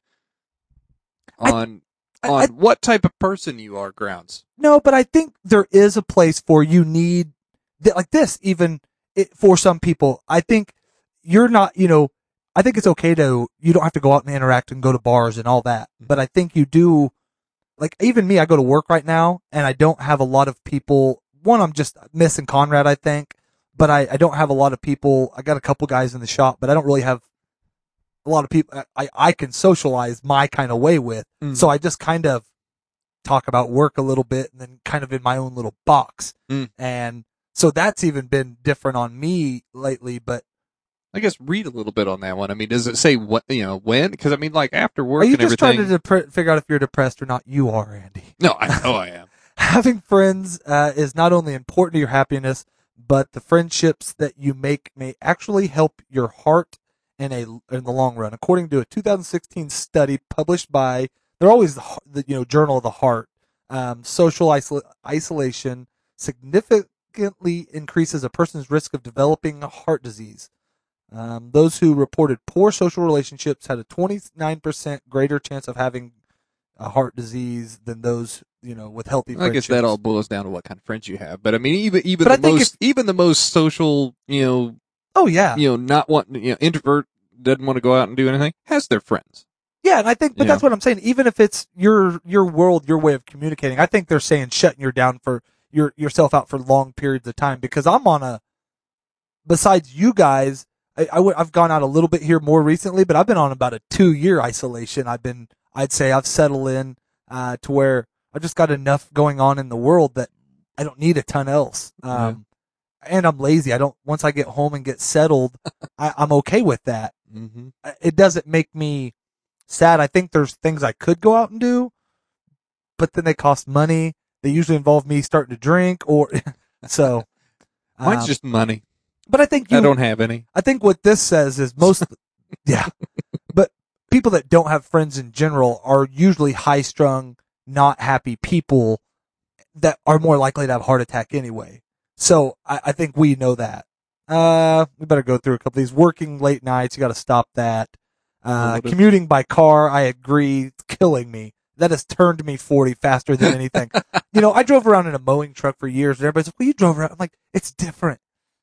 on I- on I- what type of person you are grounds. No, but I think there is a place for you need like this even it, for some people. I think you're not, you know, I think it's okay to you don't have to go out and interact and go to bars and all that. Mm-hmm. But I think you do like even me, I go to work right now and I don't have a lot of people. One, I'm just missing Conrad, I think, but I, I don't have a lot of people. I got a couple guys in the shop, but I don't really have a lot of people I, I can socialize my kind of way with. Mm. So I just kind of talk about work a little bit and then kind of in my own little box. Mm. And so that's even been different on me lately, but I guess read a little bit on that one. I mean, does it say what you know when? Because I mean, like after work are you just trying to depre- figure out if you're depressed or not? You are, Andy. no, I know I am. Having friends uh, is not only important to your happiness, but the friendships that you make may actually help your heart in a in the long run. According to a 2016 study published by they're always the, the you know Journal of the Heart, um, social isol- isolation significantly increases a person's risk of developing heart disease. Um, those who reported poor social relationships had a 29% greater chance of having a heart disease than those, you know, with healthy I guess that all boils down to what kind of friends you have. But I mean, even even But the most even the most social, you know, Oh yeah, you know, not want you know, introvert doesn't want to go out and do anything has their friends. yeah, and I think, but Yeah. that's what I'm saying. Even if it's your your world, your way of communicating, I think they're saying shutting you down for your yourself out for long periods of time. Because I'm on a, besides you guys, I, I w- I've gone out a little bit here more recently, but I've been on about a two year isolation. I've been, I'd say, I've settled in uh, to where I've just got enough going on in the world that I don't need a ton else. Um, and I'm lazy. I don't. Once I get home and get settled, I, I'm okay with that. Mm-hmm. it doesn't make me sad. I think there's things I could go out and do, but then they cost money. They usually involve me starting to drink or so. Mine's um, just money. But I think you, I don't have any. I think what this says is most, yeah, but people that don't have friends in general are usually high strung, not happy people that are more likely to have heart attack anyway. So I, I think we know that. Uh, we better go through a couple of these. Working late nights, you got to stop that. Uh, commuting by car, I agree, it's killing me. That has turned me 40 faster than anything. you know, I drove around in a mowing truck for years and everybody's like, well, you drove around. I'm like, it's different.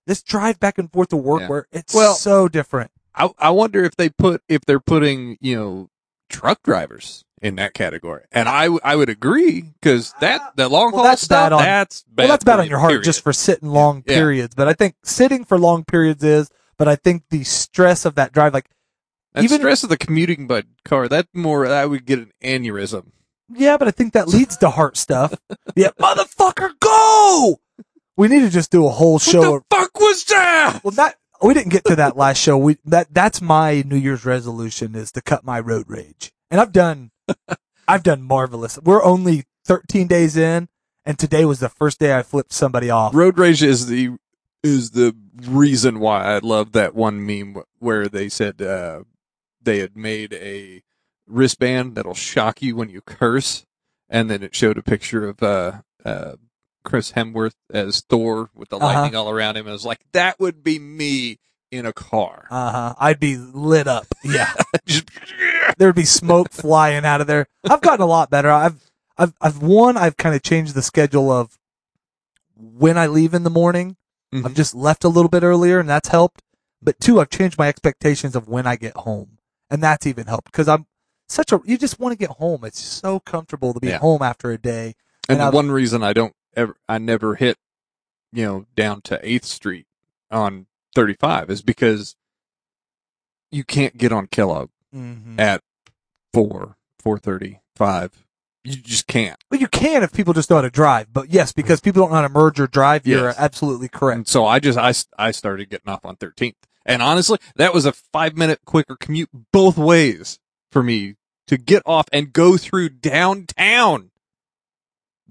This drive back and forth to work Yeah. where it's Well- so different. I I wonder if they put if they're putting you know truck drivers in that category, and I I would agree because uh, that the long Well, haul that's stuff bad on- that's bad well, that's bad on your heart period. just for sitting long Yeah. periods. But I think sitting for long periods is, but I think the stress of that drive, like, that even- stress of the commuting by car. That more I would get an aneurysm. yeah, but I think that leads to heart stuff. Yeah, motherfucker, go! We need to just do a whole show. What the fuck was that? well, that, we didn't get to that last show. We, that, that's my New Year's resolution is to cut my road rage. And I've done, I've done marvelous. We're only 13 days in and today was the first day I flipped somebody off. Road rage is the is the reason why I love that one meme where they said uh, they had made a wristband that'll shock you when you curse, and then it showed a picture of uh, uh, Chris Hemsworth as Thor with the Uh-huh. lightning all around him. I was like, that would be me in a car. Uh huh. I'd be lit up. Yeah. Just there'd be smoke flying out of there. I've gotten a lot better. I've, I've, I've one, I've kind of changed the schedule of when I leave in the morning. I've Mhm. just left a little bit earlier and that's helped. But two, I've changed my expectations of when I get home and that's even helped because I'm such a, you just want to get home. It's so comfortable to be Yeah. home after a day. And, And the I've- one reason I don't ever, I never hit, you know, down to 8th Street on 35 is because you can't get on Kellogg Mhm. at 4, 435. You just can't. Well, you can if people just know how to drive. But yes, because people don't know how to merge or drive, you're absolutely correct. And so I just, I, I started getting off on 13th. And honestly, that was a five minute quicker commute both ways for me to get off and go through downtown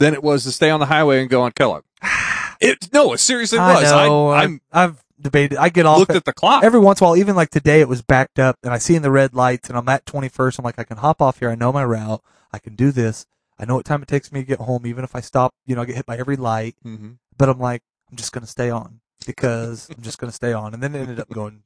than it was to stay on the highway and go on Kellogg. It, no, it seriously I was. know. I, I've, I've debated. I get off looked at the clock. every once in a while. Even like today, it was backed up, and I see in the red lights, and I'm at 21st. I'm like, I can hop off here. I know my route. I can do this. I know what time it takes me to get home, even if I stop. You know, I get hit by every light. hmm But I'm like, I'm just gonna stay on because I'm just gonna stay on. And then it ended up going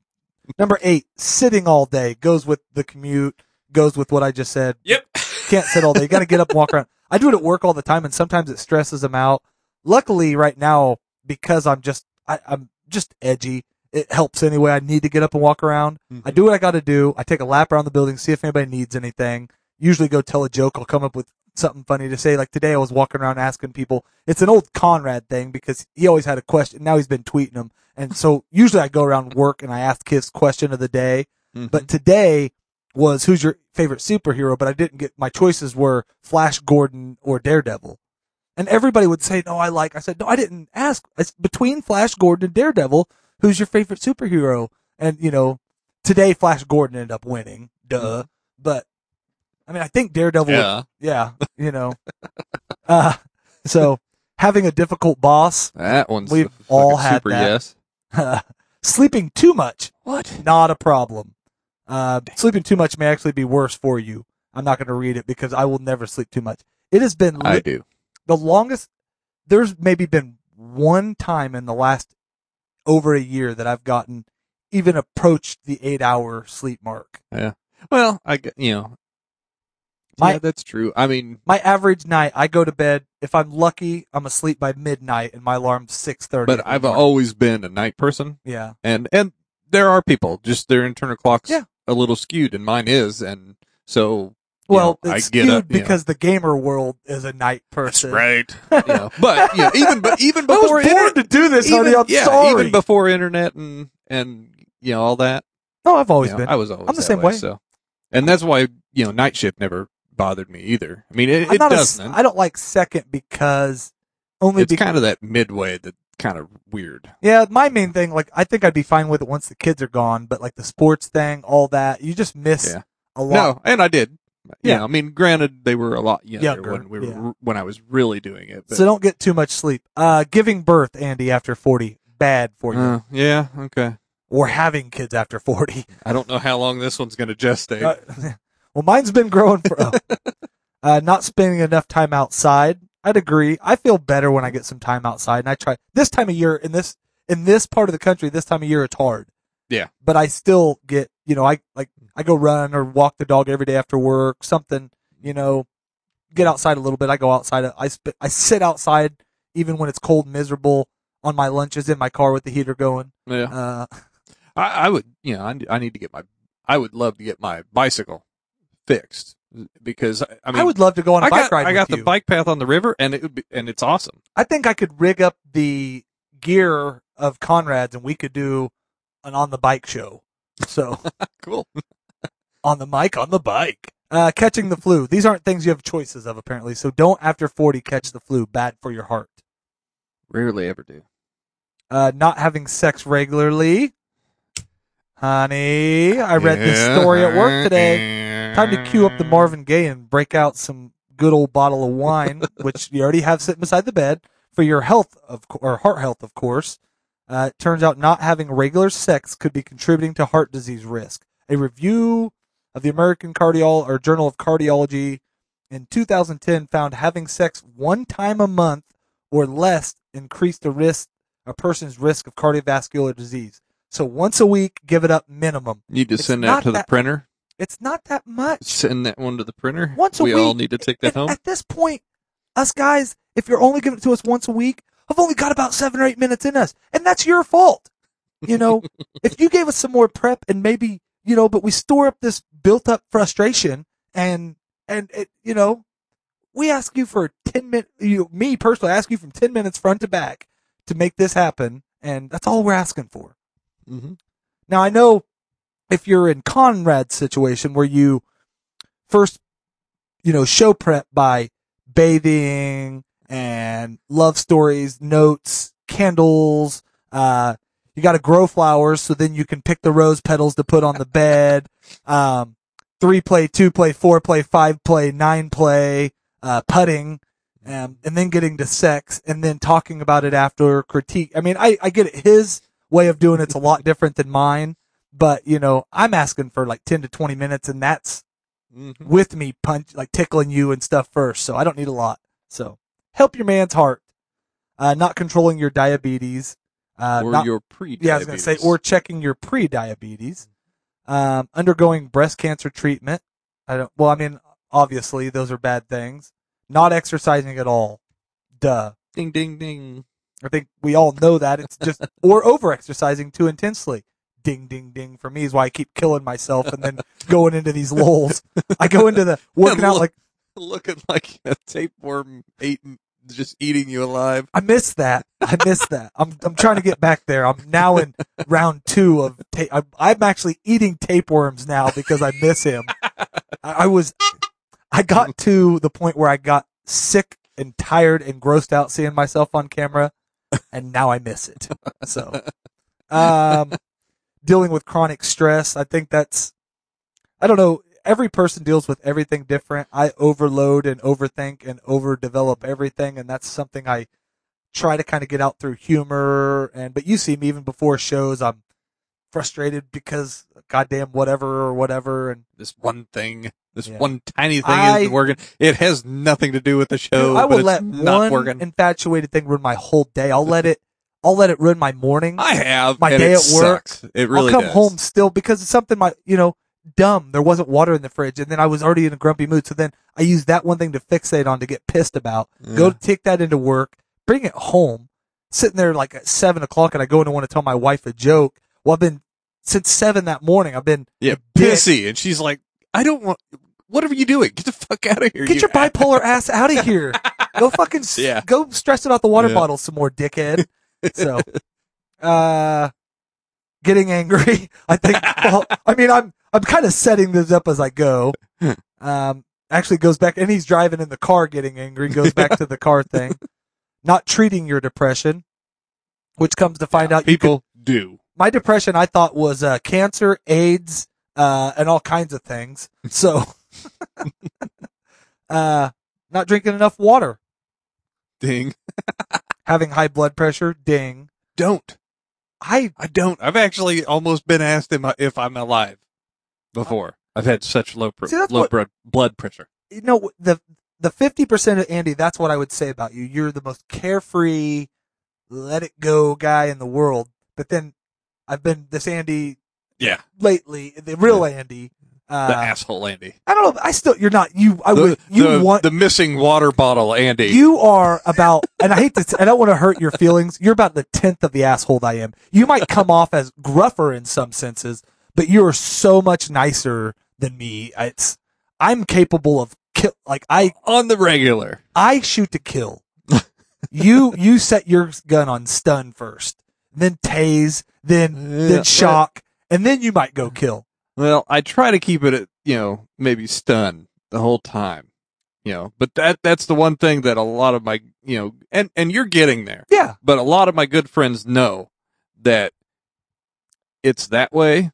number eight, sitting all day goes with the commute, goes with what I just said. Yep. Can't sit all day. You got to get up and walk around. I do it at work all the time, and sometimes it stresses them out. Luckily, right now, because I'm just I, I'm just edgy. It helps anyway. I need to get up and walk around. I do what I got to do. I take a lap around the building, see if anybody needs anything. Usually, go tell a joke. I'll come up with something funny to say. Like today, I was walking around asking people. It's an old Conrad thing because he always had a question. Now he's been tweeting them, and so usually I go around work and I ask his question of the day. Mhm. But today was who's your favorite superhero? But I didn't get my choices were Flash Gordon or Daredevil. And everybody would say, no, I like, I said, no, I didn't ask. It's between Flash Gordon and Daredevil. Who's your favorite superhero? And, you know, today Flash Gordon ended up winning. Duh. But, I mean, I think Daredevil, would- yeah. yeah, you know, uh, so having a difficult boss, That one's We've all had super that. yes. sleeping too much, What? not a problem. Uh, sleeping too much may actually be worse for you. I'm not going to read it because I will never sleep too much. It has been I do. the longest. There's maybe been one time in the last over a year that I've gotten even approached the eight hour sleep mark. Yeah. Well, I you know. My- yeah, that's true. I mean, My average night, I go to bed. If I'm lucky, I'm asleep by midnight, and my alarm's six thirty. but I've always been a night person, yeah. and and there are people just their internal clocks Yeah. A little skewed, and mine is, and so you Well, know, I it's get skewed up you know. because the gamer world is a night person. right. you know, but you know, even but even I was before born internet, to do this, even, honey. I'm yeah, sorry. even before internet and and you know all that. no, I've always you know, been. I was always I'm the same way. So, and that's why you know night shift never bothered me either. I mean, it, it not a doesn't. I don't like second because only it's because kind of that midway that kind of weird. yeah. My main thing, like, I think I'd be fine with it once the kids are gone, but like the sports thing, all that, you just miss Yeah. a lot. No, and I did. Yeah. I mean, granted, they were a lot younger, Younger, when we were yeah. when I was really doing it. But, So don't get too much sleep. Uh, giving birth, Andy, after 40, bad for you. uh, yeah, okay. or having kids after 40. I don't know how long this one's going to gestate. Uh, well, mine's been growing for, oh. uh, not spending enough time outside. I'd agree. I feel better when I get some time outside and I try this time of year in this, in this part of the country, this time of year, it's hard. Yeah. But I still get, you know, I like, I go run or walk the dog every day after work, something, you know, get outside a little bit. I go outside. I spit, I sit outside even when it's cold, miserable on my lunches in my car with the heater going. yeah, Uh, I, I would. You know, I, I need to get my. I would love to get my bicycle fixed because I, I I, would love to go on a I bike got ride I got the you. bike path on the river and it would be and it's awesome. I think I could rig up the gear of Conrad's and we could do an on the bike show. So Cool. on the mic, on the bike. Uh, catching the flu. These aren't things you have choices of apparently. So don't after 40 catch the flu. Bad for your heart. Rarely ever do. Uh, not having sex regularly. Honey, I read this story at work today. Time to cue up the Marvin Gaye and break out some good old bottle of wine, which you already have sitting beside the bed for your health of co- or heart health, of course. Uh, it turns out not having regular sex could be contributing to heart disease risk. A review of the American Cardiol or Journal of Cardiology in 2010 found having sex one time a month or less increased the risk a person's risk of cardiovascular disease. So once a week, give it up minimum. Need to It's send that to the that- printer. It's not that much. Send that one to the printer. Once a we week. We all need to take that At- home. At this point, us guys, if you're only giving it to us once a week, I've only got about seven or eight minutes in us, and that's your fault. You know, if you gave us some more prep and maybe, you know, but we store up this built up frustration and, and it, you know, we ask you for 10 minutes, you, me personally, I ask you from 10 minutes front to back to make this happen. And that's all we're asking for. Mm-hmm. Now I know if you're in Conrad's situation where you first, you know, show prep by bathing and love stories, notes, candles, uh, you got to grow flowers so then you can pick the rose petals to put on the bed. Um, three play, two play, four play, five play, nine play, uh, putting, um, and then getting to sex and then talking about it after critique. I mean, I, I get it. His way of doing it's a lot different than mine, but you know, I'm asking for like 10 to 20 minutes and that's Mm-hmm. with me punch, like tickling you and stuff first. So I don't need a lot. So help your man's heart. Uh, not controlling your diabetes. Uh, or not- your pre. yeah, I was to say, or checking your pre-diabetes, um, undergoing breast cancer treatment. I don't, well, I mean, obviously those are bad things. Not exercising at all. Duh. ding ding ding. I think we all know that. It's just, or over exercising too intensely. Ding, ding, ding for me is why I keep killing myself and then going into these lulls. I go into the working out Look- like, Looking like a tapeworm eating, just eating you alive. I miss that. I miss that. I'm I'm trying to get back there. I'm now in round two of. Ta- I'm, I'm actually eating tapeworms now because I miss him. I, I was, I got to the point where I got sick and tired and grossed out seeing myself on camera, and now I miss it. So, um, dealing with chronic stress. I think that's. I don't know. Every person deals with everything different. I overload and overthink and overdevelop everything, and that's something I try to kind of get out through humor. And but you see me even before shows, I'm frustrated because goddamn whatever or whatever. And This one thing, this Yeah. one tiny thing I- isn't working. It has nothing to do with the show. Dude, I but will it's let not one working. infatuated thing ruin my whole day. I'll let it. I'll let it ruin my morning. I have my day at work, sucks. It really I'll come does. home still because it's something my you know dumb. There wasn't water in the fridge, and then I was already in a grumpy mood. So then I used that one thing to fixate on to get pissed about. Go Yeah. take that into work, bring it home, sitting there like at seven o'clock, and I go in and want to tell my wife a joke. Well, I've been since seven that morning. I've been Yeah, pissy, and she's like, "I don't want. What are you doing? Get the fuck out of here! Get you your bipolar ass out of here. Go fucking Yeah. go stress about the water Yeah. bottle some more, dickhead. So, uh, getting angry. I think. Well, I mean, I'm I'm kind of setting this up as I go. Um, actually goes back, and he's driving in the car, getting angry. Goes back to the car thing. Not treating your depression, which comes to find out you could People do. my depression I thought was uh, cancer, AIDS, uh, and all kinds of things. So, uh, not drinking enough water, Ding. having high blood pressure, ding. Don't. I I don't. I've actually almost been asked if, I'm alive before. Uh, I've had such low pr- See, low what- blood blood pressure. you know the the fifty percent of Andy. That's what I would say about you. You're the most carefree, let it go guy in the world. But then I've been this Andy Yeah, lately, the real Andy. Uh, the asshole Andy. I don't know. I still you're not you. I The, would you the, want the missing water bottle Andy. You are about, and I hate to, I don't want to hurt your feelings. You're about the tenth of the asshole I am. You might come off as gruffer in some senses, but you are so much nicer than me. It's, I'm capable of kill, like I, on the regular. I shoot to kill. you, you set your gun on stun first, then tase, then, Yeah. then shock, and then you might go kill. Well, I try to keep it you know, maybe stun the whole time. You know, but that that's the one thing that a lot of my, you know, and and you're getting there. Yeah. But a lot of my good friends know that it's that way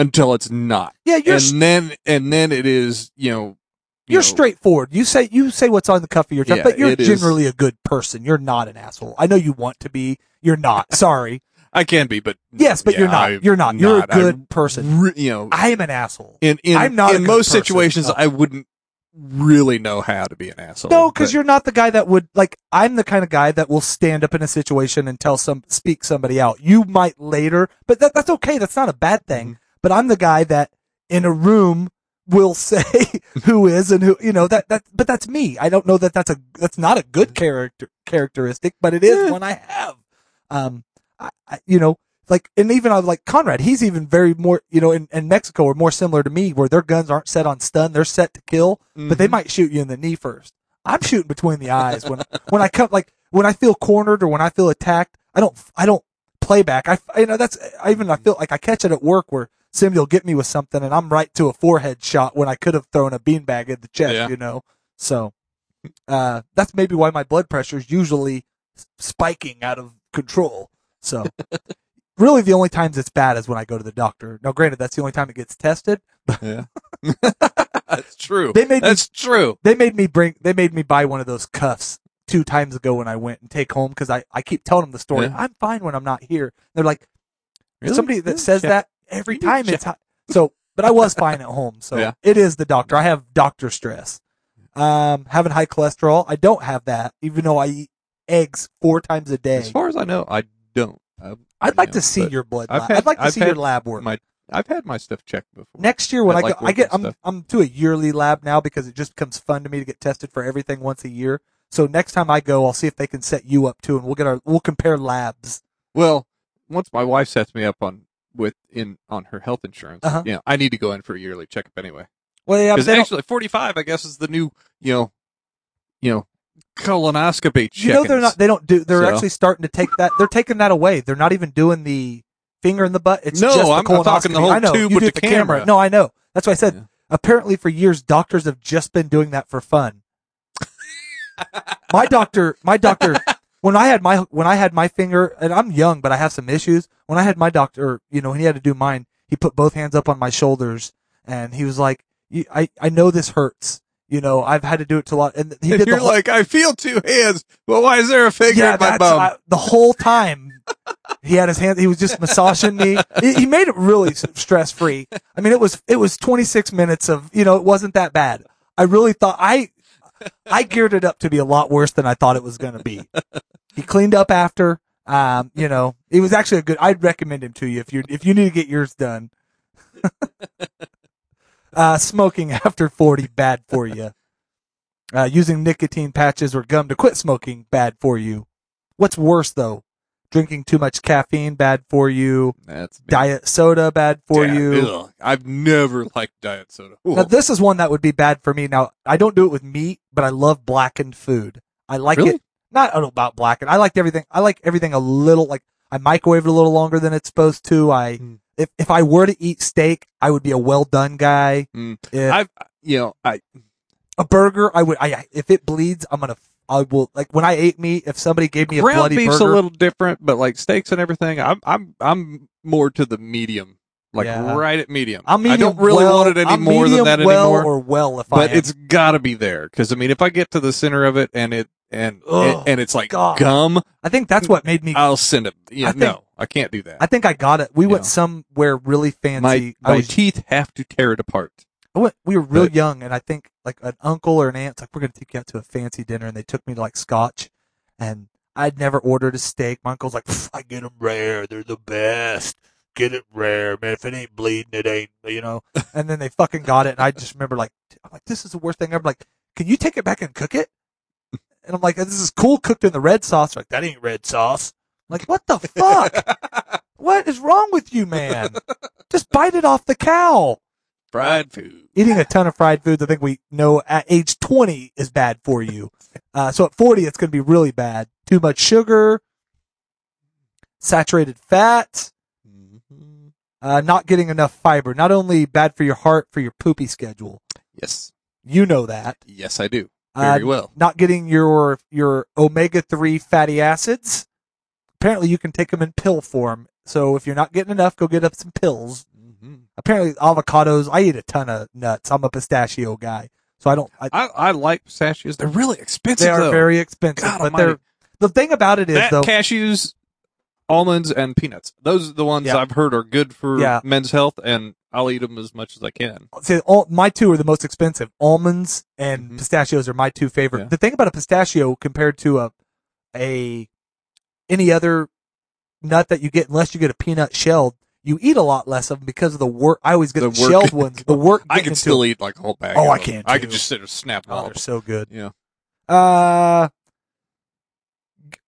until it's not. Yeah. You're, and then and then it is, you know, you you're know, straightforward. You say you say what's on the cuff of your tongue, Yeah, but you're it is. generally a good person. You're not an asshole. I know you want to be. You're not. Sorry. I can be, but Yes, but yeah, you're not. I'm You're not. You're a good person. re- you know, I am an asshole. in in I'm not in most person. situations, No. I wouldn't really know how to be an asshole. No, because you're not the guy that would like. I'm the kind of guy that will stand up in a situation and tell some speak somebody out. You might later, but that, that's okay. That's not a bad thing. Mm-hmm. But I'm the guy that in a room will say who is and who you know that that. But that's me. I don't know that that's a that's not a good character characteristic, but it is Yeah. one I have. Um, I, I you know. Like, and even I like Conrad, he's even very more, you know, in, in Mexico are more similar to me where their guns aren't set on stun. They're set to kill, but they Mhm. might shoot you in the knee first. I'm shooting between the eyes when when I come like when I feel cornered or when I feel attacked. I don't I don't play back. I you know that's I even I feel like I catch it at work where will get me with something and I'm right to a forehead shot when I could have thrown a beanbag in the chest. Yeah. You know, so uh, that's maybe why my blood pressure is usually spiking out of control. So. Really, the only times it's bad is when I go to the doctor. Now, granted, that's the only time it gets tested. Yeah. That's true. They made me- That's true. They made me bring, they made me buy one of those cuffs two times ago when I went and take home because I, I keep telling them the story. Yeah. I'm fine when I'm not here. They're like, Really? somebody that says Check. that every You time it's hot. So, but I was fine at home. So Yeah. it is the doctor. I have doctor stress. Um, having high cholesterol. I don't have that, even though I eat eggs four times a day. As far as I know, I don't. I, I'd like you to see your blood. I've lab. had- I'd like to I've see your lab work. My, I've had my stuff checked before. Next year when At, I like, go, I get, I'm, stuff. I'm to a yearly lab now because it just becomes fun to me to get tested for everything once a year. So next time I go, I'll see if they can set you up too, and we'll get our, we'll compare labs. Well, once my wife sets me up on with in on her health insurance, Uh-huh. you know, I need to go in for a yearly checkup anyway. Well, yeah, but Because actually, forty five, I guess, is the new, you know, you know, colonoscopy. you know, they're not, they don't do, they're So- actually starting to take that, they're taking that away. They're not even doing the finger in the butt. It's No, just the I'm- talking the whole I know, tube you with the the camera. camera. No, I know. That's why I said, Yeah. apparently for years, doctors have just been doing that for fun. my doctor, my doctor, when I had my, when I had my finger, and I'm young, but I have some issues. When I had my doctor, you know, when he had to do mine, he put both hands up on my shoulders and he was like, I, I know this hurts. You know, I've had to do it to a lot. And he And did the you're whole, like, I feel two hands. Well, why is there a finger yeah, in my bum? I, the whole time. He had his hand. He was just massaging me. He, he made it really stress free. I mean, it was it was 26 minutes of you know it wasn't that bad. I really thought I I geared it up to be a lot worse than I thought it was going to be. He cleaned up after. Um, you know, it was actually a good. I'd recommend him to you if you if you need to get yours done. uh, smoking after 40 bad for you. Uh, using nicotine patches or gum to quit smoking bad for you. What's worse though? Drinking too much caffeine bad for you. That's. Diet soda bad for Yeah, you. ugh. I've never liked diet soda. Now this is one that would be bad for me. Now I don't do it with meat, but I love blackened food. I like Really? it. Not I don't know about blackened. I like everything. I like everything a little like I microwave it a little longer than it's supposed to. I Hmm. If if I were to eat steak, I would be a well done guy. Mm. If I've, you know, I, a burger, I would. I if it bleeds, I'm gonna. I will like when I ate meat. If somebody gave me a ground bloody beef's burger, a little different, but like steaks and everything, I'm, I'm, I'm more to the medium, like Yeah. right at medium. I'm medium I don't really well, want it any I'm more than that well anymore. or well if I but am. it's got to be there because I mean, if I get to the center of it and it and Ugh, and it's like God. gum, I think that's what made me. I'll send it. Yeah, I think- no, I can't do that. I think I got it. We went Yeah. somewhere really fancy. my my was teeth have to tear it apart. I went, we were real But- young, and I think like an uncle or an aunt's like, we're gonna take you out to a fancy dinner, and they took me to like Scotch, and I'd never ordered a steak. My uncle's like, "Pff, I get them rare, they're the best. Get it rare, man. If it ain't bleeding, it ain't, you know. and then they fucking got it, and I just remember like, I'm like, this is the worst thing ever. Like, can you take it back and cook it? And I'm like, this is cool cooked in the red sauce. They're like, that ain't red sauce. I'm like, what the fuck? what is wrong with you, man? Just bite it off the cow Fried food. eating a ton of fried foods, I think we know at age 20 is bad for you. Uh, so at 40, it's going to be really bad. Too much sugar, saturated fat. Uh, not getting enough fiber. Not only bad for your heart, for your poopy schedule. Yes, You know that. yes, I do Uh, very well. Not getting your, your omega-3 fatty acids. Apparently you can take them in pill form. So if you're not getting enough, go get up some pills. Mm-hmm. Apparently avocados, I eat a ton of nuts. I'm a pistachio guy. So I don't, I, I, I like pistachios. They're really expensive. They are though. very expensive, God but almighty. they're the thing about it is that though. cashews, almonds, and peanuts. Those are the ones Yeah. I've heard are good for Yeah. men's health, and I'll eat them as much as I can. see, all, my two are the most expensive. Almonds and Mhm. pistachios are my two favorite. Yeah. The thing about a pistachio compared to a a any other nut that you get, unless you get a peanut shelled, you eat a lot less of them because of the work. I always get the, The work- shelled ones. The work. I can still eat like a whole bag. Oh, of I them. can, I too. can just sit and snap them Oh, all. they're so good. Yeah. Uh,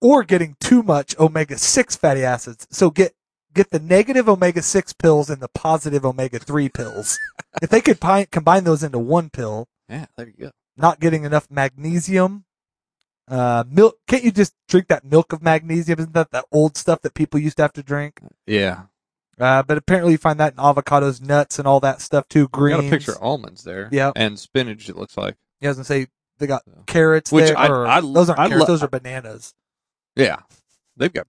or getting too much omega six fatty acids. So get get the negative omega six pills and the positive omega three pills. if they could pi- combine those into one pill, Yeah, there you go. not getting enough magnesium. Uh, milk. Can't you just drink that milk of magnesium? Isn't that that old stuff that people used to have to drink? Yeah. Uh, but apparently you find that in avocados, nuts, and all that stuff too. We Greens. got a picture of almonds there. Yep. And spinach, it looks like. He doesn't say they got carrots Which there. I- or- I- those aren't I carrots. those are bananas. Yeah. They've got,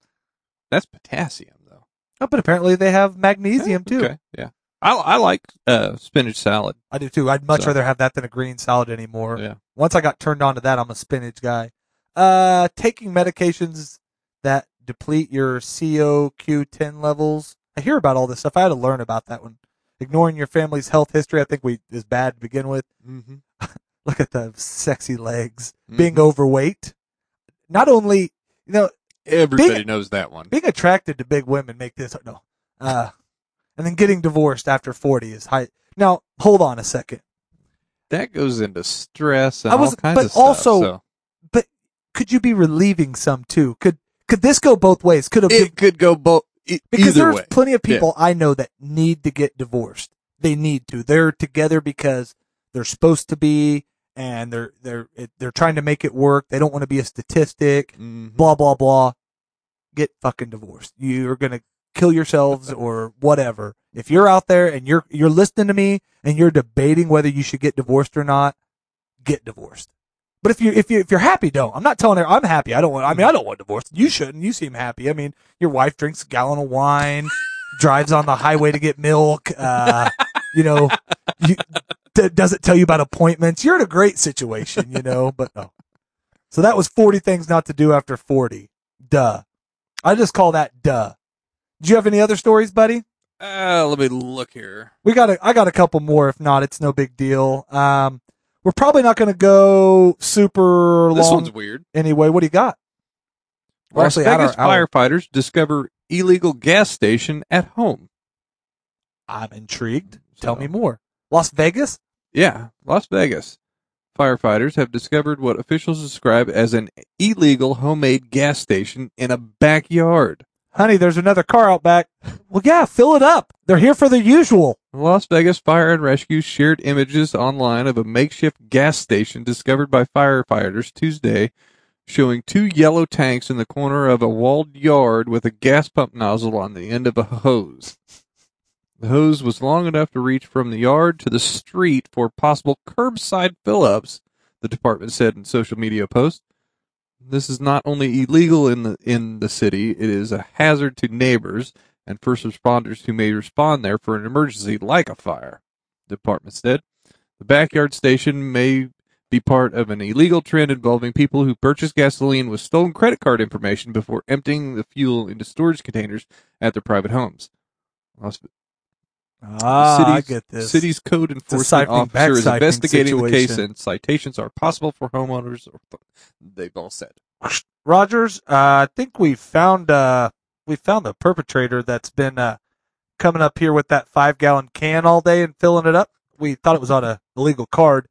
that's potassium though. Oh, but apparently they have magnesium too. Okay. Yeah. I, I like, uh, spinach salad. I do too. I'd much So- rather have that than a green salad anymore. Yeah. Once I got turned on to that, I'm a spinach guy. Uh, taking medications that deplete your COQ10 levels. I hear about all this stuff. I had to learn about that one. Ignoring your family's health history, I think we is bad to begin with. Mm-hmm. Look at the sexy legs. Being overweight. Not only, you know, Everybody Being- knows that one. being attracted to big women make this no. Uh, and then getting divorced after 40 is high. Now, hold on a second. That goes into stress and I was- all kinds but of stuff. also- so. But could you be relieving some too? Could could this go both ways? Could a it could go both, e- because there's way. plenty of people I know that need to get divorced. They need to. They're together because they're supposed to be, and they're they're they're trying to make it work. They don't want to be a statistic. Mhm. Blah blah blah. Get fucking divorced. You're gonna kill yourselves or whatever. If you're out there and you're you're listening to me and you're debating whether you should get divorced or not, get divorced. But if you if you if you're happy, don't. I'm not telling her I'm happy. I don't want. I mean, I don't want divorce. You shouldn't. You seem happy. I mean, your wife drinks a gallon of wine, drives on the highway to get milk. Uh, you know, you, d- doesn't tell you about appointments. You're in a great situation, you know. But no. So that was 40 things not to do after 40. Duh. I just call that duh. Do you have any other stories, buddy? Uh, let me look here. We got a, I got a couple more. If not, it's no big deal. Um, we're probably not going to go super This long This one's weird. anyway. What do you got? We're Las actually Vegas our hour. firefighters discover illegal gas station at home. I'm intrigued. So- Tell me more. Las Vegas? Yeah, Las Vegas. Firefighters have discovered what officials describe as an illegal homemade gas station in a backyard. Honey, there's another car out back. Well, yeah, fill it up. They're here for the usual. Las Vegas Fire and Rescue shared images online of a makeshift gas station discovered by firefighters Tuesday, showing two yellow tanks in the corner of a walled yard with a gas pump nozzle on the end of a hose. The hose was long enough to reach from the yard to the street for possible curbside fill-ups, the department said in social media post. This is not only illegal in the in the city, it is a hazard to neighbors and first responders who may respond there for an emergency like a fire. The department said the backyard station may be part of an illegal trend involving people who purchase gasoline with stolen credit card information before emptying the fuel into storage containers at their private homes. Ah, city's, I get this. City's code enforcement officer is investigating the case, and citations are possible for homeowners. Or they've all said. Rogers, uh, I think we found uh, we found the perpetrator that's been uh, coming up here with that five gallon can all day and filling it up. We thought it was on a illegal card.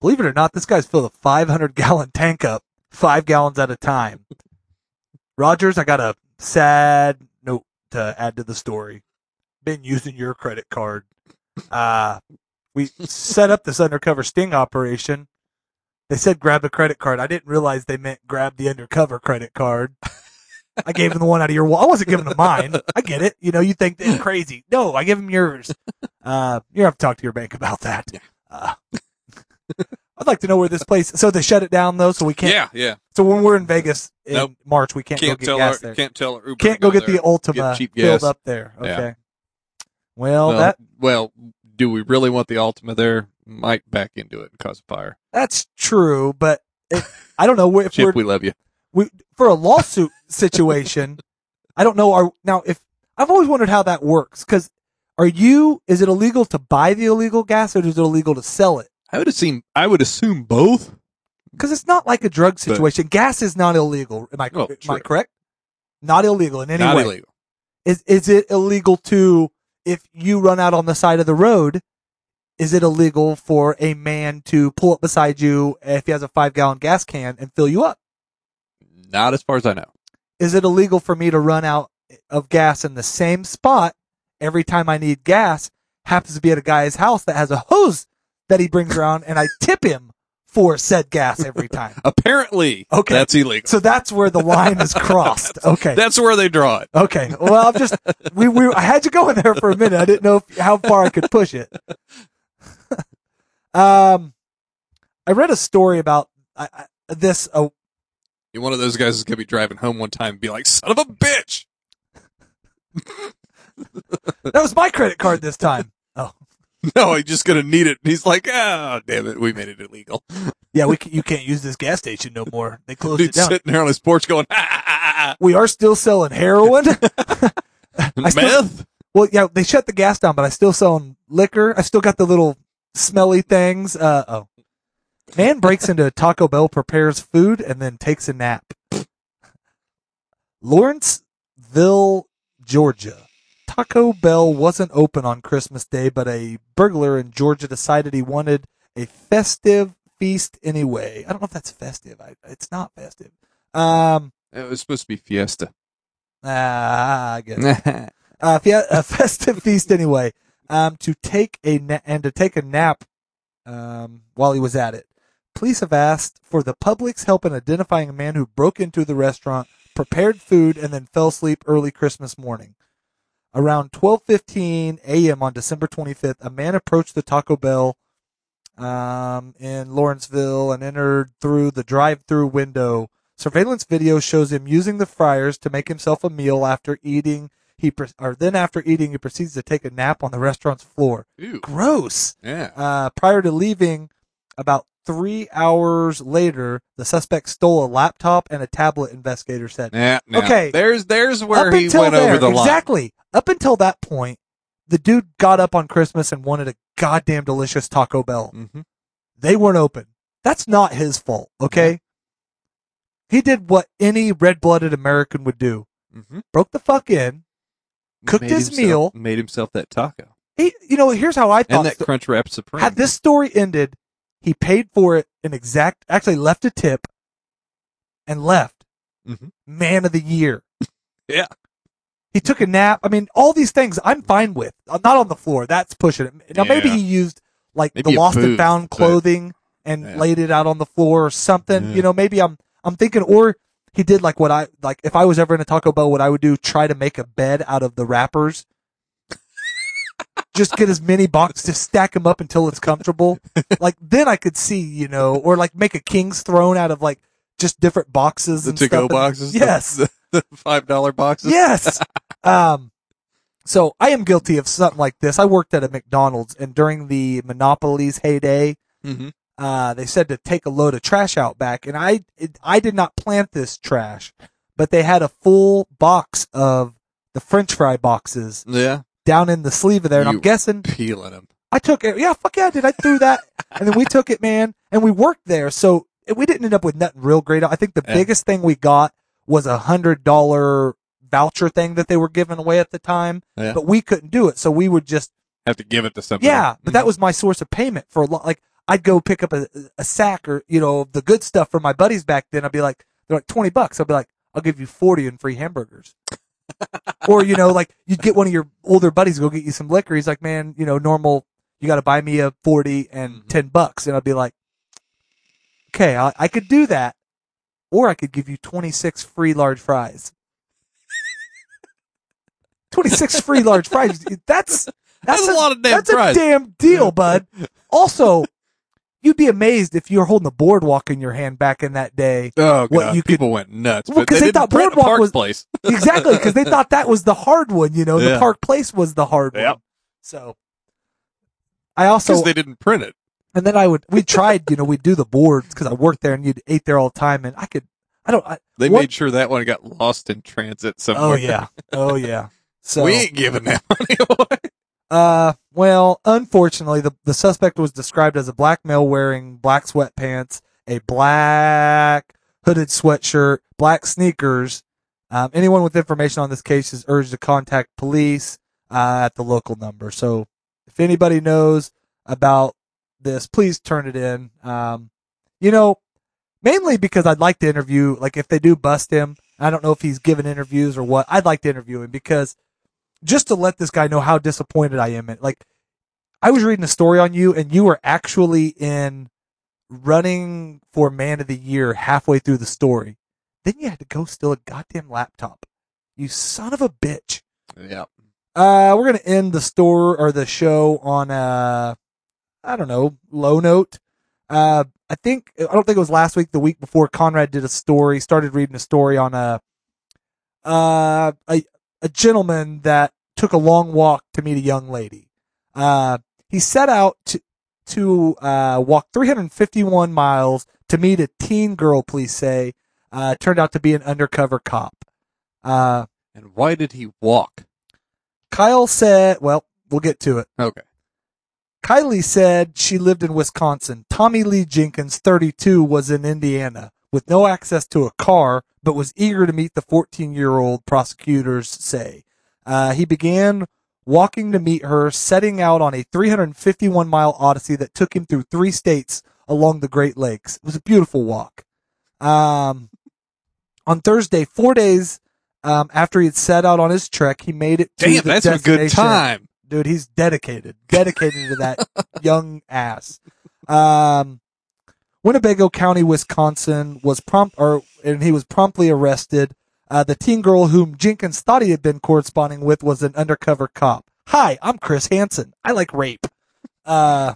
Believe it or not, this guy's filled a 500 gallon tank up, five gallons at a time. Rogers, I got a sad note to add to the story. Been using your credit card. Uh, we set up this undercover sting operation. They said grab a credit card. I didn't realize they meant grab the undercover credit card. I gave him the one out of your wall. I wasn't giving them mine. I get it. You know, you think they're crazy. No, I give them yours. Uh, you have to talk to your bank about that. Uh, I'd like to know where this place. So they shut it down though, so we can't. Yeah, yeah. So when we're in Vegas in Nope. March, we can't, Can't go get gas our there. can't tell Uber Can't to go get there. the Altima cheap filled up there. Yeah. Well, well, that well, do we really want the Altima there? Might back into it and cause a fire. that's true, but it, I don't know if Chip, we're we love you. we for a lawsuit situation. I don't know. Are now if I've always wondered how that works because are you? Is it illegal to buy the illegal gas or is it illegal to sell it? I would assume. I would assume both. Because it's not like a drug situation. gas is not illegal. Am I Oh, am I correct? Not illegal in any Not way. illegal. Is is it illegal to if you run out on the side of the road? Is it illegal for a man to pull up beside you if he has a five gallon gas can and fill you up? Not as far as I know. is it illegal for me to run out of gas in the same spot every time I need gas? Happens to be at a guy's house that has a hose that he brings around, and I tip him for said gas every time. Apparently, Okay. that's illegal. So that's where the line is crossed. Okay. That's where they draw it. Okay. Well, I'm just we we I had you going there for a minute. I didn't know if, how far I could push it. um, I read a story about I, I, this. Uh, You're one of those guys who's gonna be driving home one time and be like, "Son of a bitch!" that was my credit card this time. No, he's just gonna need it. And he's like, "Oh, damn it, we made it illegal." yeah. We can, you can't use this gas station no more. They closed it Dude's down. sitting there on his porch going, "Ah, ah, ah, We are still selling heroin. ah, I still- meth." well, yeah, they shut the gas down, but I still selling liquor. I still got the little smelly things. Uh oh. Man breaks into Taco Bell, prepares food, and then takes a nap. Lawrenceville, Georgia. Taco Bell wasn't open on Christmas Day, but a burglar in Georgia decided he wanted a festive feast anyway. I don't know if that's festive. I, it's not festive. Um, It was supposed to be Fiesta. ah, I guess uh, fe- a festive feast anyway. Um, to take a na- and to take a nap, um, while he was at it. Police have asked for the public's help in identifying a man who broke into the restaurant, prepared food, and then fell asleep early Christmas morning. Around 12:15 a.m. on December 25th, a man approached the Taco Bell um, in Lawrenceville and entered through the drive-through window. Surveillance video shows him using the fryers to make himself a meal after eating. He pre- or then after eating, he proceeds to take a nap on the restaurant's floor. Ew. Gross. Yeah. Uh, prior to leaving, about three hours later, the suspect stole a laptop and a tablet. Investigators said. Yeah. Okay. There's there's where he went there, over the line. exactly. Up until that point, the dude got up on Christmas and wanted a goddamn delicious Taco Bell. hmm They weren't open. That's not his fault. Okay. He did what any red-blooded American would do. hmm Broke the fuck in. Cooked his meal. Made himself that taco He, you know, here's how I thought. and that Crunch Wrap Supreme. Had this story ended, he paid for it an exact, actually left a tip and left. Mhm. Man of the year. Yeah. He took a nap. I mean, all these things I'm fine with. Uh, Not on the floor. That's pushing it. Now maybe he used like Maybe the lost and booth, found but- clothing and Yeah. laid it out on the floor or something. Yeah. You know, maybe I'm, I'm thinking, or he did like what I, like if I was ever in a Taco Bell, what I would do, try to make a bed out of the wrappers. just get as many boxes, just stack them up until it's comfortable. like then I could see, you know, or like make a king's throne out of like just different boxes the and to go stuff. boxes. Yes. The, five dollar boxes. Yes. um, so I am guilty of something like this. I worked at a McDonald's and during the Monopoly's heyday, hmm uh, they said to take a load of trash out back and I, it, I did not plant this trash, but they had a full box of the french fry boxes Yeah. down in the sleeve of there. And I'm guessing Peeling them. I took it. Yeah, fuck yeah, I did. I threw that, and then we took it, man, and we worked there. So we didn't end up with nothing real great. I think the Yeah. biggest thing we got was a hundred dollar voucher thing that they were giving away at the time, Yeah. but we couldn't do it. So we would just, Have to give it to somebody. yeah, but that was my source of payment for a lot. Like I'd go pick up a, a sack or you know the good stuff for my buddies back then. I'd be like, they're like twenty bucks. I'd be like, I'll give you forty and free hamburgers. or you know, like you'd get one of your older buddies go get you some liquor. He's like, man, you know, normal. You got to buy me a forty and Mhm. ten bucks, and I'd be like, okay, I, I could do that, or I could give you twenty six free large fries. Twenty six free large fries. That's That's a lot of damn that's fries. a damn deal, bud. Also, you'd be amazed if you were holding a boardwalk in your hand back in that day. Oh What god, could- people went nuts. Well, but 'cause they, they thought a Boardwalk was- place. Exactly, because they thought that was the hard one, you know, the Park Place was the hard Yep. one. So, I also, Because they didn't print it. And then I would, we tried, you know, we'd do the boards because I worked there and you'd ate there all the time and I could, I don't, I, They What- made sure that one got lost in transit somewhere. oh yeah, oh yeah. So, we ain't giving that money away. Uh, well, unfortunately, the, the suspect was described as a black male wearing black sweatpants, a black hooded sweatshirt, black sneakers. Um, anyone with information on this case is urged to contact police uh, at the local number. So, if anybody knows about this, please turn it in. Um, you know, mainly because I'd like to interview, like if they do bust him, I don't know if he's given interviews or what. I'd like to interview him because just to let this guy know how disappointed I am. In, like, I was reading a story on you, and you were actually in running for man of the year halfway through the story. Then you had to go steal a goddamn laptop. You son of a bitch. Yeah. Uh, we're gonna end the store or the show on a, I don't know, low note. Uh, I think I don't think it was last week, the week before. Conrad did a story, started reading a story on a, uh, a a gentleman that took a long walk to meet a young lady. Uh, he set out to to uh, walk 351 miles to meet a teen girl. Police say uh, turned out to be an undercover cop. Uh, And why did he walk? Kyle said, "Well, we'll get to it." Okay. Kylie said she lived in Wisconsin. Tommy Lee Jenkins, 32, was in Indiana with no access to a car, but was eager to meet the 14 year old, prosecutors say. Uh, he began walking to meet her, setting out on a 351 mile odyssey that took him through three states along the Great Lakes. It was a beautiful walk. Um, on Thursday, four days um, after he had set out on his trek, he made it to Damn, that's a good time. Dude. He's dedicated, dedicated to that young ass. Um, Winnebago County, Wisconsin was prompt, or and he was promptly arrested. Uh, the teen girl whom Jenkins thought he had been corresponding with was an undercover cop. Hi, I'm Chris Hansen. I like rape. Uh,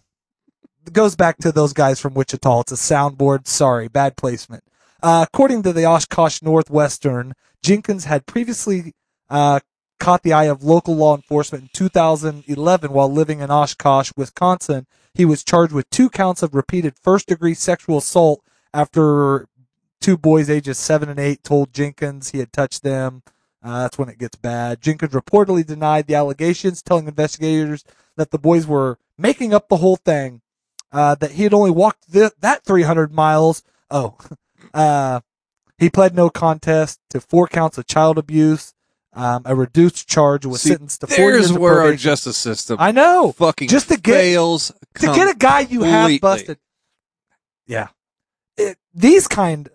it goes back to those guys from Wichita. It's a soundboard. Sorry, bad placement. Uh, according to the Oshkosh Northwestern, Jenkins had previously uh, caught the eye of local law enforcement in 2011 while living in Oshkosh, Wisconsin. He was charged with two counts of repeated first degree sexual assault after two boys ages seven and eight told Jenkins he had touched them. Uh, that's when it gets bad. Jenkins reportedly denied the allegations, telling investigators that the boys were making up the whole thing, uh, that he had only walked th- that 300 miles. Oh, uh, he pled no contest to four counts of child abuse. Um, a reduced charge was See, sentenced to four years There's where our justice system I know. fucking Just to get- fails. to get a guy you have busted. Yeah. It, these kind,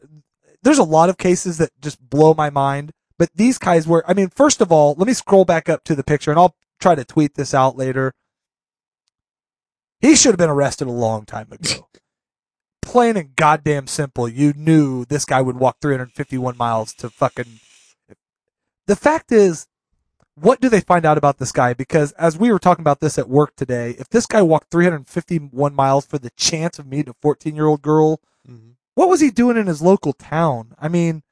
there's a lot of cases that just blow my mind, but these guys were, I mean, first of all, let me scroll back up to the picture and I'll try to tweet this out later. He should have been arrested a long time ago. Plain and goddamn simple. You knew this guy would walk 351 miles to fucking. The fact is, what do they find out about this guy? Because as we were talking about this at work today, if this guy walked 351 miles for the chance of meeting a 14 year old girl, Mhm. what was he doing in his local town? I mean,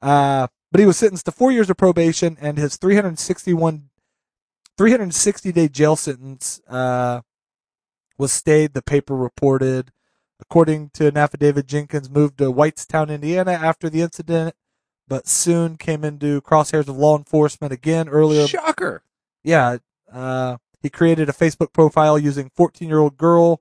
uh, but he was sentenced to four years of probation and his 361, 360 day jail sentence, uh, was stayed. The paper reported. According to an affidavit, Jenkins moved to Whitestown, Indiana after the incident, but soon came into crosshairs of law enforcement again earlier Shocker. yeah, uh, he created a Facebook profile using 14 year old girl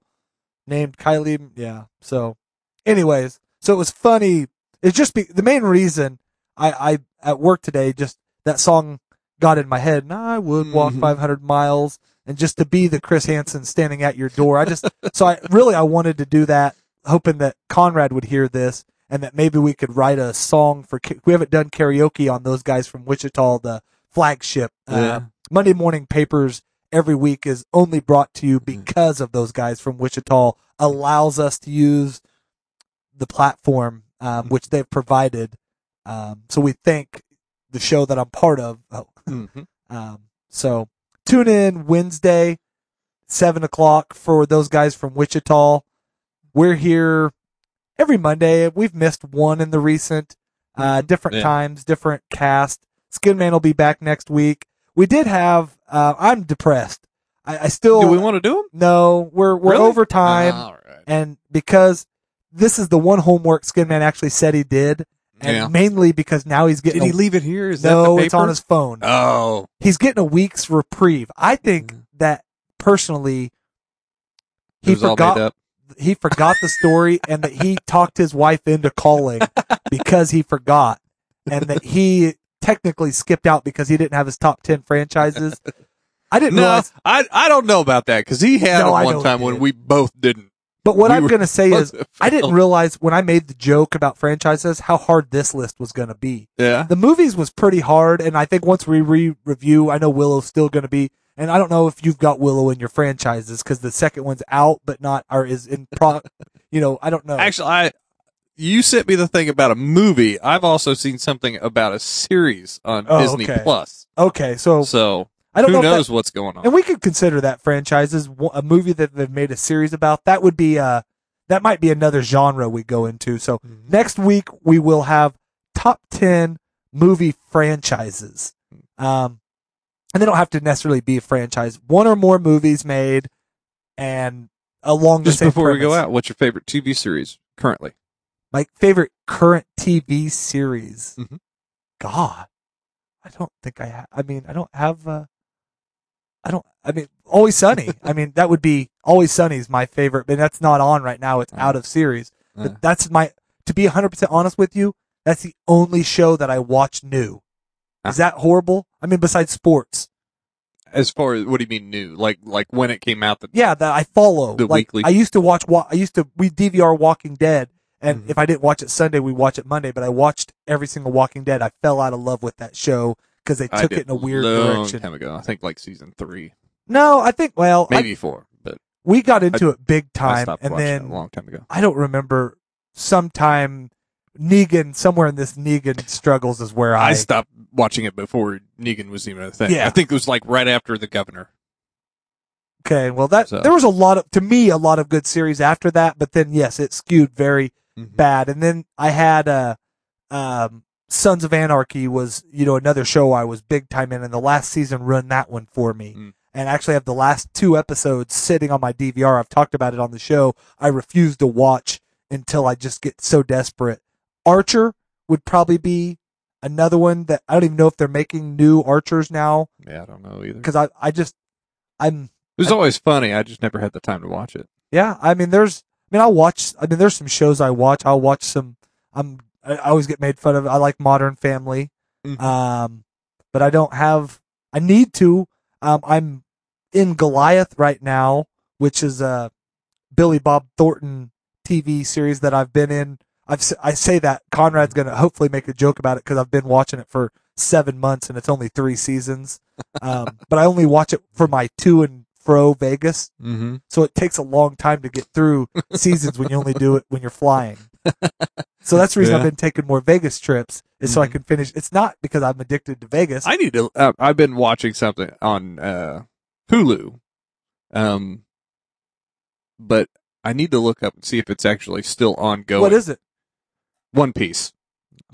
named Kylie. Yeah. So, anyways, so it was funny. It's just be, the main reason I, I, at work today, just that song got in my head and I would walk Mhm. 500 miles and just to be the Chris Hansen standing at your door. I just, so I really, I wanted to do that hoping that Conrad would hear this and that maybe we could write a song for, we haven't done karaoke on those guys from Wichita, the flagship. Uh, Monday morning papers every week is only brought to you Mm-hmm. because of those guys from Wichita allows us to use the platform, Mm-hmm. um, which they've provided. Um, so we thank the show that I'm part of. Oh, Mhm. um, so tune in Wednesday, seven o'clock for those guys from Wichita. We're here every Monday. We've missed one in the recent, uh, different Yeah. times, different cast. Skinman will be back next week. We did have, uh, I'm depressed. I, I still, Do we want to do them? no, we're, we're Really? over time. All right. And because this is the one homework Skinman actually said he did. And Yeah. mainly because now he's getting Did he leave it here? Is no, that the paper? it's on his phone Oh, he's getting a week's reprieve. I think Mhm. that personally, he forgot. He forgot the story and that he talked his wife into calling because he forgot, and that he technically skipped out because he didn't have his top ten franchises. I didn't No, realize. I I don't know about that because he had No, know one time when we both didn't. But what we I'm going to say is, I didn't realize when I made the joke about franchises how hard this list was going to be. Yeah. The movies was pretty hard, and I think once we re-review, I know Willow's still going to be, and I don't know if you've got Willow in your franchises because the second one's out, but not or is in pro. you know, I don't know. Actually, I you sent me the thing about a movie. I've also seen something about a series on Oh, Disney okay. Plus. okay, so So I don't who know. if that- knows what's going on? And we could consider that franchises a movie that they've made a series about. That would be uh that might be another genre we go into. So Mhm. next week we will have top 10 movie franchises. Um and they don't have to necessarily be a franchise. One or more movies made and along the Just same before we go out, what's your favorite TV series currently? My favorite current TV series. Mhm. God, I don't think I have. I mean, I don't have. Uh, I don't. I mean, Always Sunny. I mean, that would be Always Sunny is my favorite, but that's not on right now. It's out of series. Uh. But that's my. To be 100 percent honest with you, that's the only show that I watch new. Is that horrible? I mean, besides sports. As far as what do you mean new? Like like when it came out? That Yeah, that I follow. The like weekly- I used to watch. Wa- I used to we DVR Walking Dead, and Mhm. if I didn't watch it Sunday, we watch it Monday. But I watched every single Walking Dead. I fell out of love with that show because they I took did it in a weird long direction. time ago. I think like season three, No, I think well, I- maybe four, but we got into it big I time, stopped and watching then it a long time ago. I don't remember. Sometime Negan, somewhere in this Negan struggles is where I, I stopped watching it before Negan was even a thing. Yeah. I think it was like right after the governor. Okay, well that So- there was a lot of to me a lot of good series after that, but then yes, it skewed very Mhm. bad. And then I had uh um Sons of Anarchy was, you know, another show I was big time in and the last season run that one for me. Mm. And actually have the last two episodes sitting on my DVR. I've talked about it on the show. I refuse to watch until I just get so desperate. Archer would probably be another one that I don't even know if they're making new Archers now Yeah, I don't know either. because I I just I'm It was always funny. I just never had the time to watch it. Yeah, I mean, there's, I mean, I'll watch. I mean, there's some shows I watch. I'll watch some. I'm. I I always get made fun of. I like Modern Family, Mhm. um, but I don't have. I need to. Um, I'm in Goliath right now, which is a Billy Bob Thornton TV series that I've been in. I've I say that Conrad's gonna hopefully make a joke about it because I've been watching it for seven months and it's only three seasons. Um, but I only watch it for my to and fro Vegas. Mm-hmm. So it takes a long time to get through seasons when you only do it when you're flying. So that's the reason I've been taking more Vegas trips is so I Mhm. can finish. It's not because I'm addicted to Vegas. I need to. Uh, I've been watching something on uh, Hulu, um, but I need to look up and see if it's actually still ongoing. what is it? One Piece?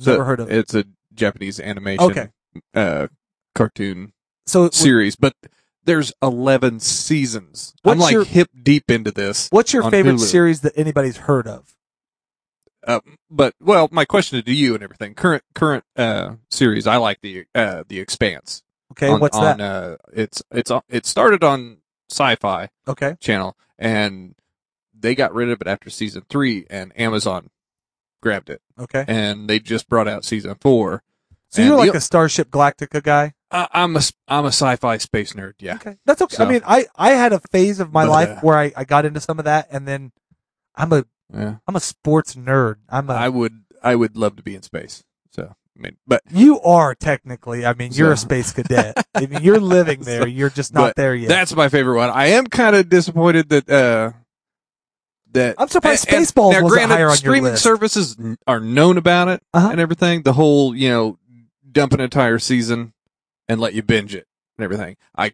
Never heard of it. It's a Japanese animation Okay. uh, cartoon So series, but there's 11 seasons. I'm What's like your- hip deep into this. what's your on favorite Hulu. series that anybody's heard of? Uh, but well, my question to you and everything. Current current uh, series. I like the uh, the Expanse. Okay, on, what's on, that? Uh, it's it's on- it started on Sci-Fi okay, channel, and they got rid of it after season three, and Amazon grabbed it, okay. and they just brought out season four. So you're like the- a Starship Galactica guy. I, I'm a I'm a sci-fi space nerd. Yeah, Okay, that's okay. I mean, I I had a phase of my But, life uh, where I I got into some of that, and then I'm a yeah. I'm a sports nerd. I'm a I would I would love to be in space. So I mean, but you are technically. I mean, you're a space cadet. I mean, you're living there. You're just not there yet. that's my favorite one. I am kind of disappointed that uh that I'm surprised and- and Spaceballs now, wasn't granted, higher on your streaming list. services are known about it Uh-huh. and everything. The whole you know dump an entire season and let you binge it and everything. I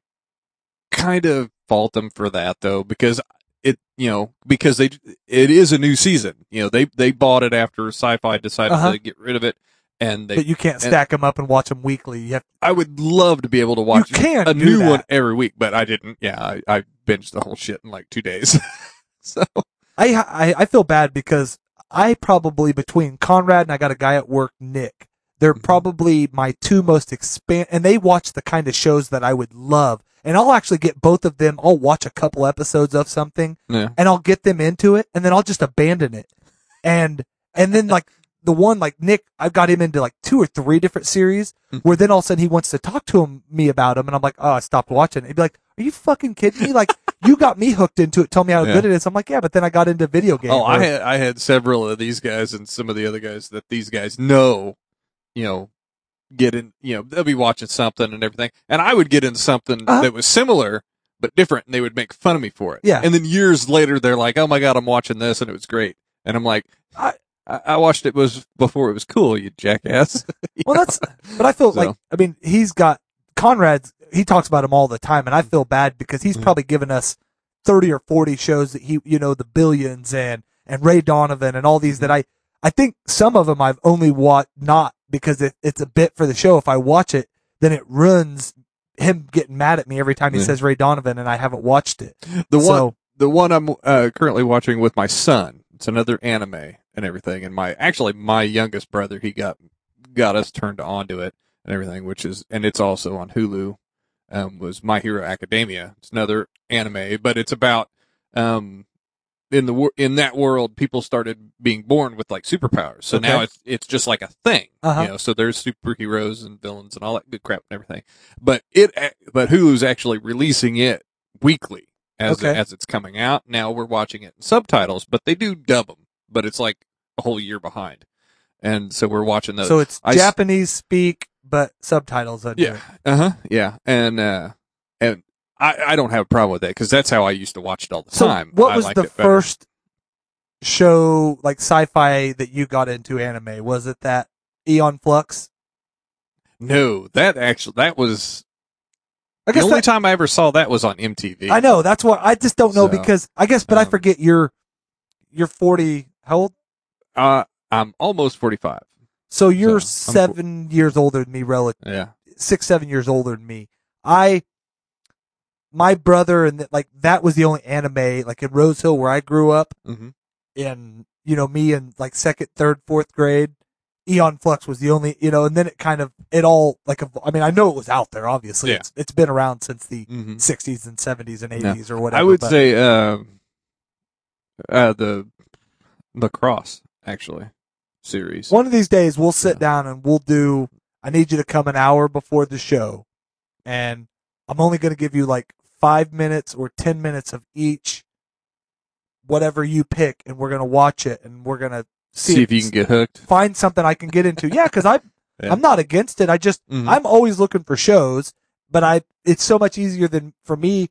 kind of fault them for that though because it you know because they it is a new season. You know they they bought it after Sci-Fi decided Uh-huh. to get rid of it. And they, but you can't stack them up and watch them weekly. You have I would love to be able to watch a new that. one every week, but I didn't. Yeah, I, I binged the whole shit in like two days. so I, I I feel bad because I probably between Conrad and I got a guy at work, Nick. They're Mhm. probably my two most expand, and they watch the kind of shows that I would love. And I'll actually get both of them. I'll watch a couple episodes of something, yeah, and I'll get them into it, and then I'll just abandon it. And and then like the one like Nick, I've got him into like two or three different series, Mhm. where then all of a sudden he wants to talk to him, me about them, and I'm like, oh, I stopped watching. He'd be like, are you fucking kidding me? Like you got me hooked into it. Tell me how Yeah. good it is. I'm like, yeah, but then I got into video games. Oh, I had I had several of these guys and some of the other guys that these guys know, you know, get in. You know, they'll be watching something and everything, and I would get into something Uh-huh. that was similar, but different, and they would make fun of me for it. Yeah. And then years later, they're like, "Oh my god, I'm watching this, and it was great." And I'm like, I- I, watched it was before it was cool, you jackass. Well, that's, but I feel So- like, I mean, he's got Conrad's, he talks about him all the time and I feel bad because he's Mhm. probably given us 30 or 40 shows that he, you know, the billions and, and Ray Donovan and all these that I, I think some of them I've only watched not because it, it's a bit for the show. If I watch it, then it runs him getting mad at me every time he Yeah. says Ray Donovan and I haven't watched it. the one, the one I'm uh, currently watching with my son. It's another anime and everything. And my actually my youngest brother, he got got us turned on to it and everything, which is and it's also on Hulu. Um, was My Hero Academia. It's another anime, but it's about um in the in that world, people started being born with like superpowers. So now it's it's just like a thing, Uh-huh. you know. So there's superheroes and villains and all that good crap and everything. But it but Hulu's actually releasing it weekly as Okay. as it's coming out. Now we're watching it in subtitles, but they do dub them, but it's like a whole year behind. And so we're watching those. So it's I Japanese speak, but subtitles under yeah, it. uh huh, yeah, and uh, and I I don't have a problem with that because that's how I used to watch it all the So time. what I was liked the it better. first show like sci-fi that you got into anime? Was it that Aeon Flux? No, that actually that was I the guess only that, time I ever saw that was on MTV. I know that's what I just don't know So, because I guess, but I um, forget you're you're 40. How old? Uh, I'm almost forty five. So you're So, I'm seven years older than me, relative Yeah. six, seven years older than me. I, my brother, and th- like that was the only anime like in Rose Hill where I grew up. Mm-hmm. in you know me in like second, third, fourth grade. Aeon Flux was the only you know, and then it kind of it all like I mean I know it was out there obviously Yeah. it's it's been around since the Mm-hmm. 60s and 70s and No. 80s or whatever. I would but- say um, uh, the the cross, actually series. one of these days we'll sit Yeah. down and we'll do. I need you to come an hour before the show, and I'm only going to give you like five minutes or ten minutes of each, whatever you pick, and we're going to watch it and we're going to see, See if you can get hooked. find something I can get into. Yeah, because I Yeah. I'm not against it. I just Mhm. I'm always looking for shows, but I it's so much easier than for me.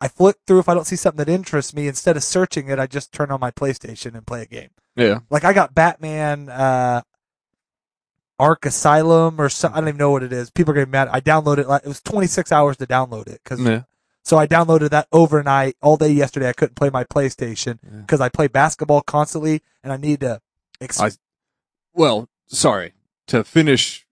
I flip through if I don't see something that interests me. Instead of searching it, I just turn on my PlayStation and play a game. Yeah. Like I got Batman, uh, Arkham Asylum or some, I don't even know what it is. People are getting mad. I downloaded it. Like, it was 26 hours to download it because Yeah. so I downloaded that overnight all day yesterday. I couldn't play my PlayStation Yeah. because I play basketball constantly and I need to. Ex- I- Well, sorry to finish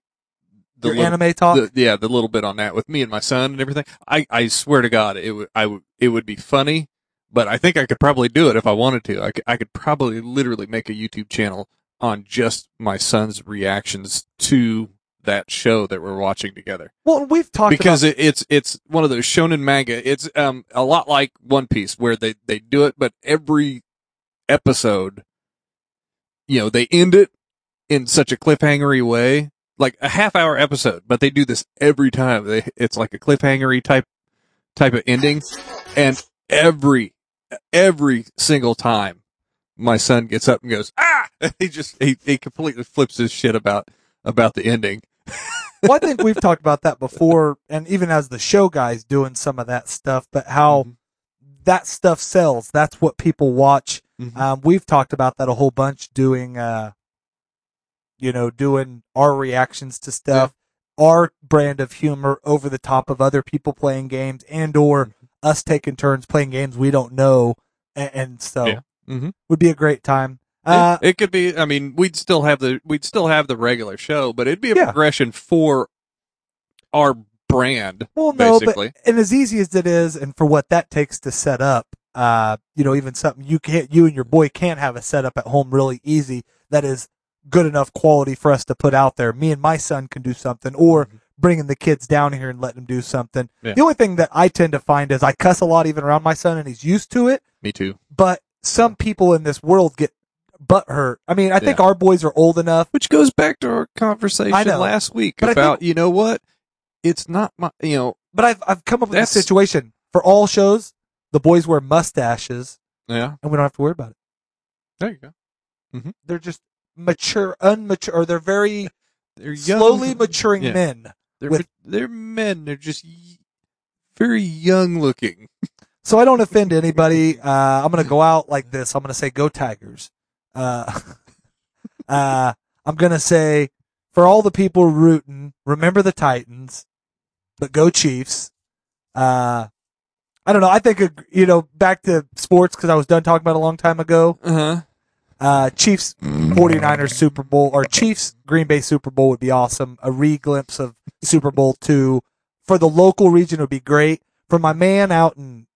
the your little- anime talk. the, yeah, the little bit on that with me and my son and everything. I, I swear to God, it would, I would, it would be funny, but I think I could probably do it if I wanted to. I could, I could probably literally make a YouTube channel on just my son's reactions to that show that we're watching together. well, we've talked because about, it, it's, it's one of those shonen manga. It's, um, a lot like One Piece where they, they do it, but every episode, you know, they end it in such a cliffhangery way, like a half hour episode, but they do this every time. They, it's like a cliffhangery type, type of ending. And every, every single time my son gets up and goes, ah, he just, he, he completely flips his shit about, about the ending. well, I think we've talked about that before, and even as the show guys doing some of that stuff, but how Mhm. that stuff sells. That's what people watch. Mhm. Um, we've talked about that a whole bunch doing, uh, you know, doing our reactions to stuff, our brand of humor over the top of other people playing games and or Mm-hmm. us taking turns playing games we don't know. And, and so Yeah. Mhm. would be a great time. Yeah, Uh, it could be. I mean, we'd still have the we'd still have the regular show, but it'd be a Yeah. progression for our brand. Well, no, basically. but and as easy as it is, and for what that takes to set up, uh, you know, even something you can't, you and your boy can't have a setup at home really easy that is good enough quality for us to put out there. Me and my son can do something, or bringing the kids down here and letting them do something. Mm-hmm. Yeah. The only thing that I tend to find is I cuss a lot even around my son, and he's used to it. Me too. But some people in this world get butt hurt. I mean, I think our boys are old enough. Which goes back to our conversation last week But about think- you know what? It's not my you know But I've I've come up with a situation for all shows. The boys wear mustaches, yeah. and we don't have to worry about it. There you go. they're just mature, unmature, or they're very They're young, slowly maturing Yeah. men. They're with- they're men. They're just y- very young looking. So I don't offend anybody. Uh, I'm going to go out like this. I'm going to say go Tigers. Uh, uh, I'm going to say for all the people rooting, remember the Titans, but go Chiefs. Uh, I don't know. I think, you know, back to sports because I was done talking about it a long time ago. Uh huh. Uh, Chiefs 49ers Super Bowl or Chiefs Green Bay Super Bowl would be awesome. A re glimpse of Super Bowl two for the local region would be great. For my man out in,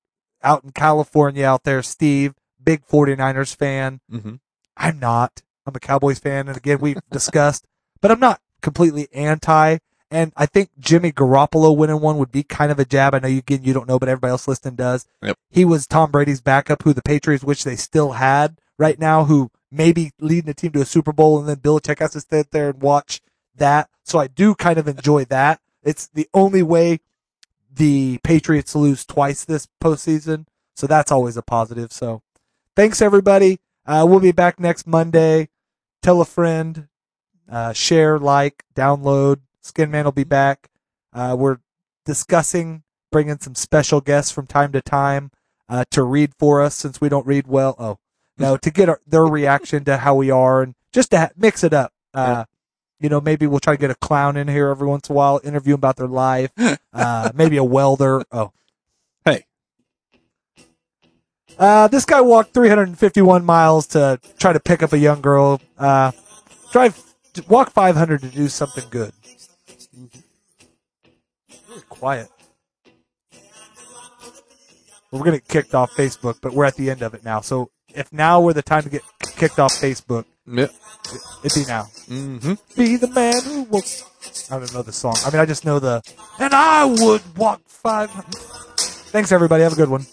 out in California out there, Steve, big 49ers fan. Mm-hmm. I'm not. I'm a Cowboys fan. And again, we've discussed, but I'm not completely anti. And I think Jimmy Garoppolo winning one would be kind of a jab. I know you again, you don't know, but everybody else listening does. Yep. He was Tom Brady's backup, who the Patriots wish they still had right now, who may be leading the team to a Super Bowl, and then Bill Belichick has to sit there and watch that. So I do kind of enjoy that. It's the only way the Patriots lose twice this postseason, so that's always a positive. So thanks everybody. Uh, we'll be back next Monday. Tell a friend, uh, share, like, download. Skin Man will be back. Uh, we're discussing bringing some special guests from time to time uh, to read for us since we don't read well. Oh, no, to get our, their reaction to how we are and just to ha- mix it up. Uh, you know, maybe we'll try to get a clown in here every once in a while, interview 'em about their life. Uh, maybe a welder. Oh, Hey, uh, this guy walked 351 miles to try to pick up a young girl. Uh, drive, walk 500 to do something good. Really quiet. We're gonna get kicked off Facebook, but we're at the end of it now. So if now were the time to get kicked off Facebook, yep. it'd be now. Mm-hmm. Be the man who will. I don't know the song. I mean, I just know the. And I would walk five. Thanks, everybody. Have a good one.